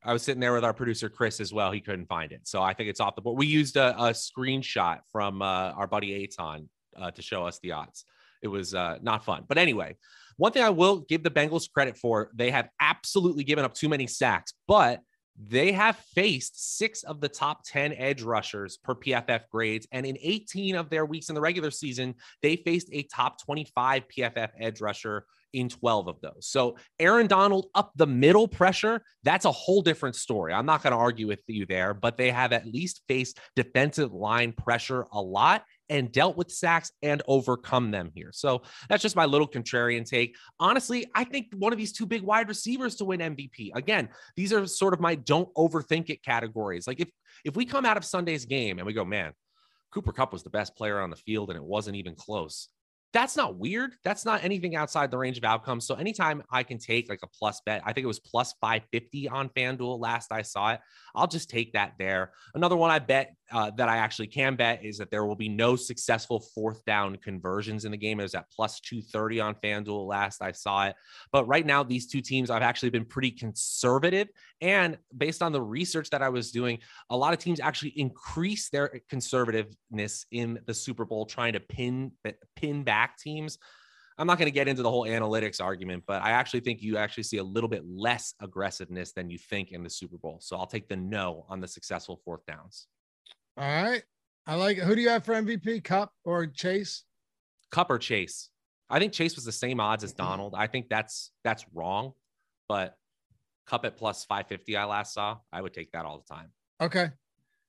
Speaker 3: I was sitting there with our producer Chris as well. He couldn't find it, so I think it's off the board. We used a, a screenshot from uh, our buddy Aton uh, to show us the odds. It was uh, not fun, but anyway, one thing I will give the Bengals credit for: they have absolutely given up too many sacks, but they have faced six of the top 10 edge rushers per PFF grades. And in 18 of their weeks in the regular season, they faced a top 25 PFF edge rusher in 12 of those. So Aaron Donald up the middle pressure, that's a whole different story. I'm not going to argue with you there, but they have at least faced defensive line pressure a lot and dealt with sacks and overcome them here. So that's just my little contrarian take. Honestly, I think one of these two big wide receivers to win MVP. Again, these are sort of my don't overthink it categories. Like if if we come out of Sunday's game and we go, man, Cooper Kupp was the best player on the field and it wasn't even close that's not weird. That's not anything outside the range of outcomes. So anytime I can take like a plus bet, I think it was plus 550 on FanDuel last I saw it. I'll just take that there. Another one I bet uh, that I actually can bet is that there will be no successful fourth down conversions in the game. It was at plus 230 on FanDuel last I saw it. But right now, these two teams I've actually been pretty conservative. And based on the research that I was doing, a lot of teams actually increase their conservativeness in the Super Bowl, trying to pin pin back teams. I'm not going to get into the whole analytics argument, but I actually think you actually see a little bit less aggressiveness than you think in the Super Bowl. So I'll take the no on the successful fourth downs.
Speaker 2: All right. I like it. Who do you have for MVP? Kupp or Chase?
Speaker 3: Kupp or Chase. I think Chase was the same odds as Donald. I think that's that's wrong, but Kupp at plus 550 I last saw. I would take that all the time.
Speaker 2: Okay.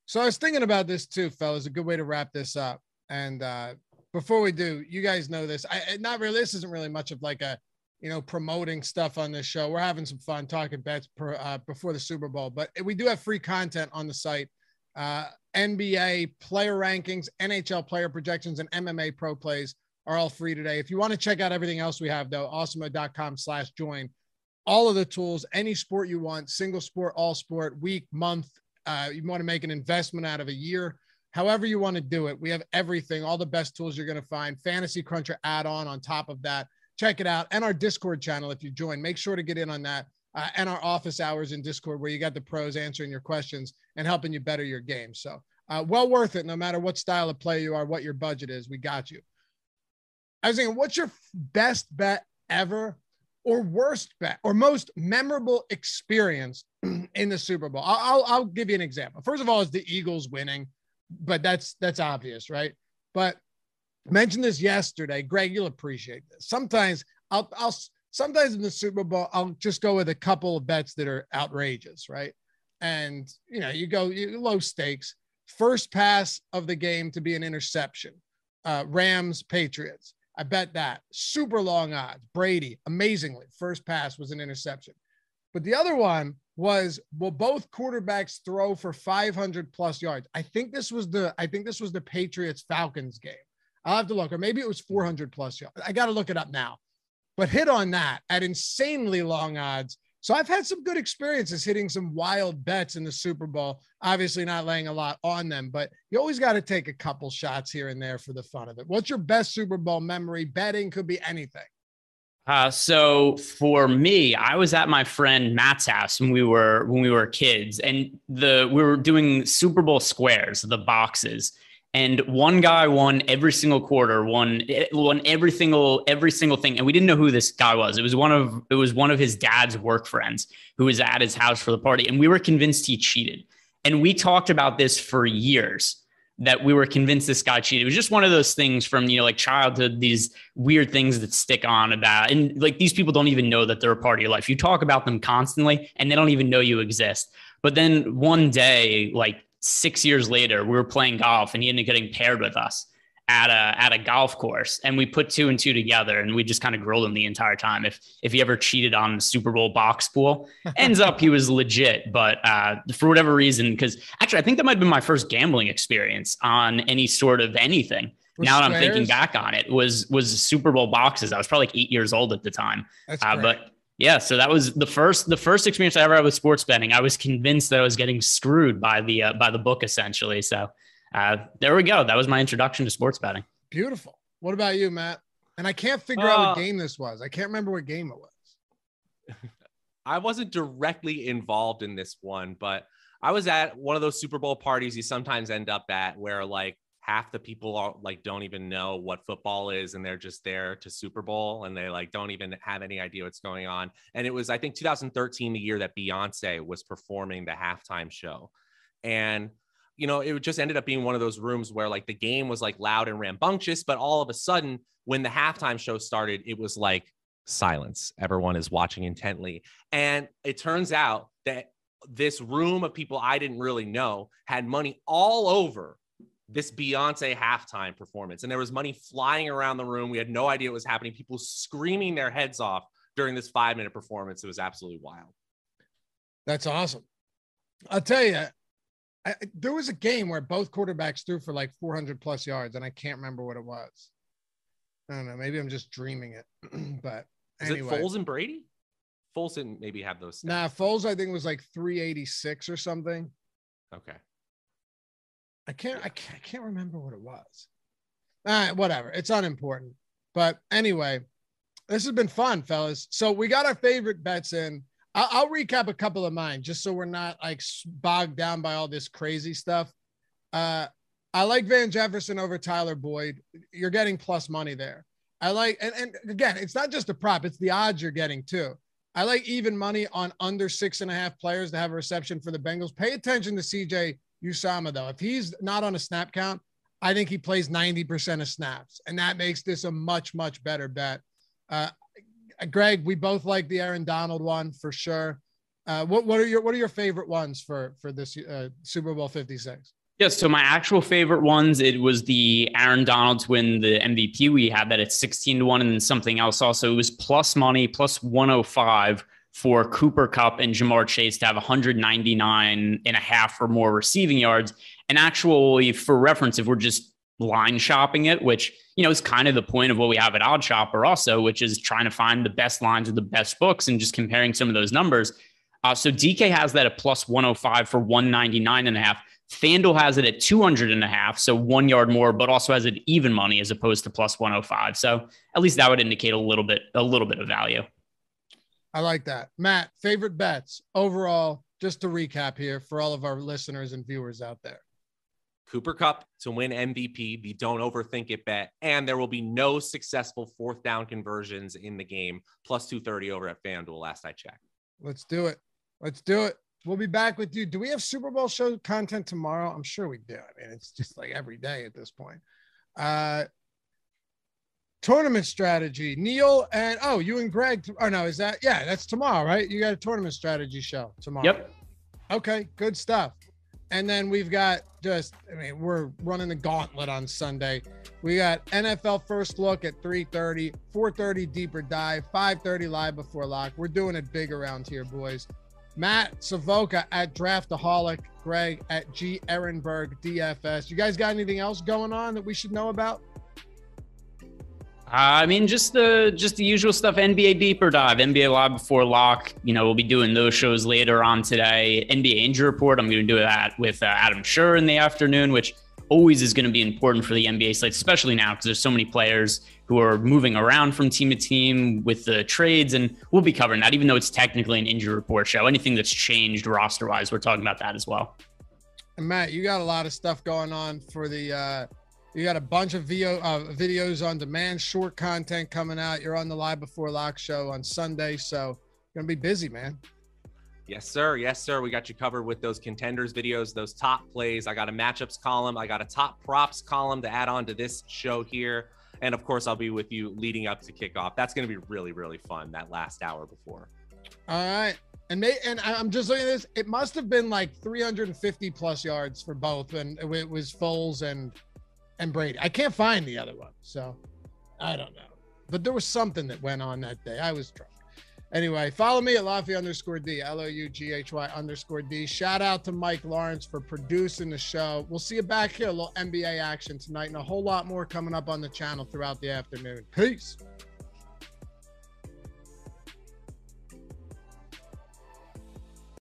Speaker 2: So I was thinking about this too, fellas. A good way to wrap this up. And uh before we do, you guys know this. I not really this isn't really much of like a you know promoting stuff on this show. We're having some fun talking bets per, uh, before the Super Bowl, but we do have free content on the site uh, NBA player rankings, NHL player projections, and MMA pro plays are all free today. If you want to check out everything else we have, though, awesemo.com slash join. All of the tools, any sport you want, single sport, all sport, week, month. Uh, you want to make an investment out of a year, however you want to do it. We have everything, all the best tools you're going to find. Fantasy Cruncher add on on top of that. Check it out. And our Discord channel, if you join, make sure to get in on that uh, and our office hours in Discord where you got the pros answering your questions and helping you better your game. So, uh, well worth it no matter what style of play you are, what your budget is. We got you. I was thinking, what's your best bet ever or worst bet or most memorable experience (clears throat) in the Super Bowl? I'll, I'll, I'll give you an example. First of all, is the Eagles winning, but that's that's obvious, right? But mentioned this yesterday. Greg, you'll appreciate this. Sometimes I'll I'll sometimes in the Super Bowl, I'll just go with a couple of bets that are outrageous, right? And you know, you go you, low stakes. First pass of the game to be an interception. Uh, Rams Patriots. I bet that super long odds. Brady, amazingly, first pass was an interception. But the other one was will both quarterbacks throw for 500 plus yards? I think this was the I think this was the Patriots Falcons game. I'll have to look, or maybe it was 400 plus yards. I got to look it up now but hit on that at insanely long odds. So I've had some good experiences hitting some wild bets in the Super Bowl. Obviously, not laying a lot on them, but you always got to take a couple shots here and there for the fun of it. What's your best Super Bowl memory? Betting could be anything.
Speaker 1: Uh, so for me, I was at my friend Matt's house when we were when we were kids, and the we were doing Super Bowl squares, the boxes, and one guy won every single quarter, won won every single every single thing, and we didn't know who this guy was. It was one of it was one of his dad's work friends who was at his house for the party, and we were convinced he cheated. And we talked about this for years. That we were convinced this guy cheated. It was just one of those things from, you know, like childhood, these weird things that stick on about. And like these people don't even know that they're a part of your life. You talk about them constantly and they don't even know you exist. But then one day, like six years later, we were playing golf and he ended up getting paired with us at a at a golf course and we put two and two together and we just kind of grilled him the entire time. If if he ever cheated on the super bowl box pool (laughs) ends up he was legit but uh, for whatever reason because actually i think that might have been my first gambling experience on any sort of anything. Now that i'm thinking back on it was was super bowl boxes. I was probably like eight years old at the time. Uh, but yeah so that was the first the first experience i ever had with sports betting. I was convinced that i was getting screwed by the uh, by the book essentially so uh, there we go. That was my introduction to sports betting.
Speaker 2: Beautiful. What about you, Matt? And I can't figure uh, out what uh, game this was. I can't remember what game it was.
Speaker 3: I wasn't directly involved in this one, but I was at one of those Super Bowl parties you sometimes end up at where like half the people are like don't even know what football is and they're just there to Super Bowl and they like don't even have any idea what's going on. And it was I think 2013 the year that Beyonce was performing the halftime show. And you know, it just ended up being one of those rooms where like the game was like loud and rambunctious, but all of a sudden, when the halftime show started, it was like silence. Everyone is watching intently. And it turns out that this room of people I didn't really know had money all over this Beyonce halftime performance. And there was money flying around the room. We had no idea what was happening. People screaming their heads off during this five minute performance. It was absolutely wild.
Speaker 2: That's awesome. I'll tell you, I, there was a game where both quarterbacks threw for like 400 plus yards, and I can't remember what it was. I don't know. Maybe I'm just dreaming it. (clears throat) but
Speaker 3: is anyway. it Foles and Brady? Foles didn't maybe have those.
Speaker 2: Stats. Nah, Foles I think was like 386 or something.
Speaker 3: Okay.
Speaker 2: I can't. I can't. I can't remember what it was. All right, whatever. It's unimportant. But anyway, this has been fun, fellas. So we got our favorite bets in. I'll, recap a couple of mine just so we're not like bogged down by all this crazy stuff. Uh, I like Van Jefferson over Tyler Boyd. You're getting plus money there. I like, and, and again, it's not just a prop, it's the odds you're getting too. I like even money on under six and a half players to have a reception for the Bengals. Pay attention to CJ Uzomah, though. If he's not on a snap count, I think he plays 90% of snaps, and that makes this a much, much better bet. Uh, Greg, we both like the Aaron Donald one for sure. Uh, what what are your what are your favorite ones for for this uh, Super Bowl Fifty Six?
Speaker 1: Yes, so my actual favorite ones, it was the Aaron Donald to win the MVP. We had that at 16 to 1, and then something else also. It was plus money, plus 105 for Cooper Kupp and Ja'Marr Chase to have 199 and a half or more receiving yards. And actually, for reference, if we're just line shopping it, which you know is kind of the point of what we have at Odd Shopper also, which is trying to find the best lines with the best books and just comparing some of those numbers. Uh, so DK has that at plus 105 for 199 and a half. FanDuel has it at 200 and a half, so one yard more, but also has it even money as opposed to plus 105. So at least that would indicate a little bit, a little bit of value.
Speaker 2: I like that. Matt, favorite bets overall, just to recap here for all of our listeners and viewers out there.
Speaker 3: Cooper Kupp to win MVP, the don't overthink it bet, and there will be no successful fourth down conversions in the game, plus 230 over at FanDuel, last I checked.
Speaker 2: Let's do it. Let's do it. We'll be back with you. Do we have Super Bowl show content tomorrow? I'm sure we do. I mean, it's just like every day at this point. Uh, tournament strategy. Neil and oh, you and Greg. Oh no, is that yeah? That's tomorrow, right? You got a tournament strategy show tomorrow.
Speaker 1: Yep.
Speaker 2: Okay, good stuff. And then we've got just, I mean, we're running the gauntlet on Sunday. We got NFL first look at 3:30, 4:30 deeper dive, 5:30 live before lock. We're doing it big around here, boys. Matt Savoca at Draftaholic, Greg at G Ehrenberg DFS. You guys got anything else going on that we should know about?
Speaker 1: I mean, just the just the usual stuff. NBA deeper dive, NBA live before lock. You know, we'll be doing those shows later on today. NBA injury report. I'm going to do that with uh, Adam Schur in the afternoon, which always is going to be important for the NBA slate, especially now because there's so many players who are moving around from team to team with the trades, and we'll be covering that. Even though it's technically an injury report show, anything that's changed roster wise, we're talking about that as well.
Speaker 2: And Matt, you got a lot of stuff going on for the. Uh you got a bunch of video uh, videos on demand, short content coming out. You're on the live before lock show on Sunday, so gonna be busy, man.
Speaker 3: Yes, sir. Yes, sir. We got you covered with those contenders videos, those top plays. I got a matchups column. I got a top props column to add on to this show here. And of course, I'll be with you leading up to kickoff. That's going to be really, really fun that last hour before.
Speaker 2: All right. And may, and I'm just looking at this. It must have been like 350 plus yards for both, and it was Foles and and Brady. I can't find the other one, so I don't know. But there was something that went on that day. I was drunk. Anyway, follow me at Loughy underscore D, L O U G H Y underscore D. Shout out to Mike Lawrence for producing the show. We'll see you back here. A little NBA action tonight and a whole lot more coming up on the channel throughout the afternoon. Peace.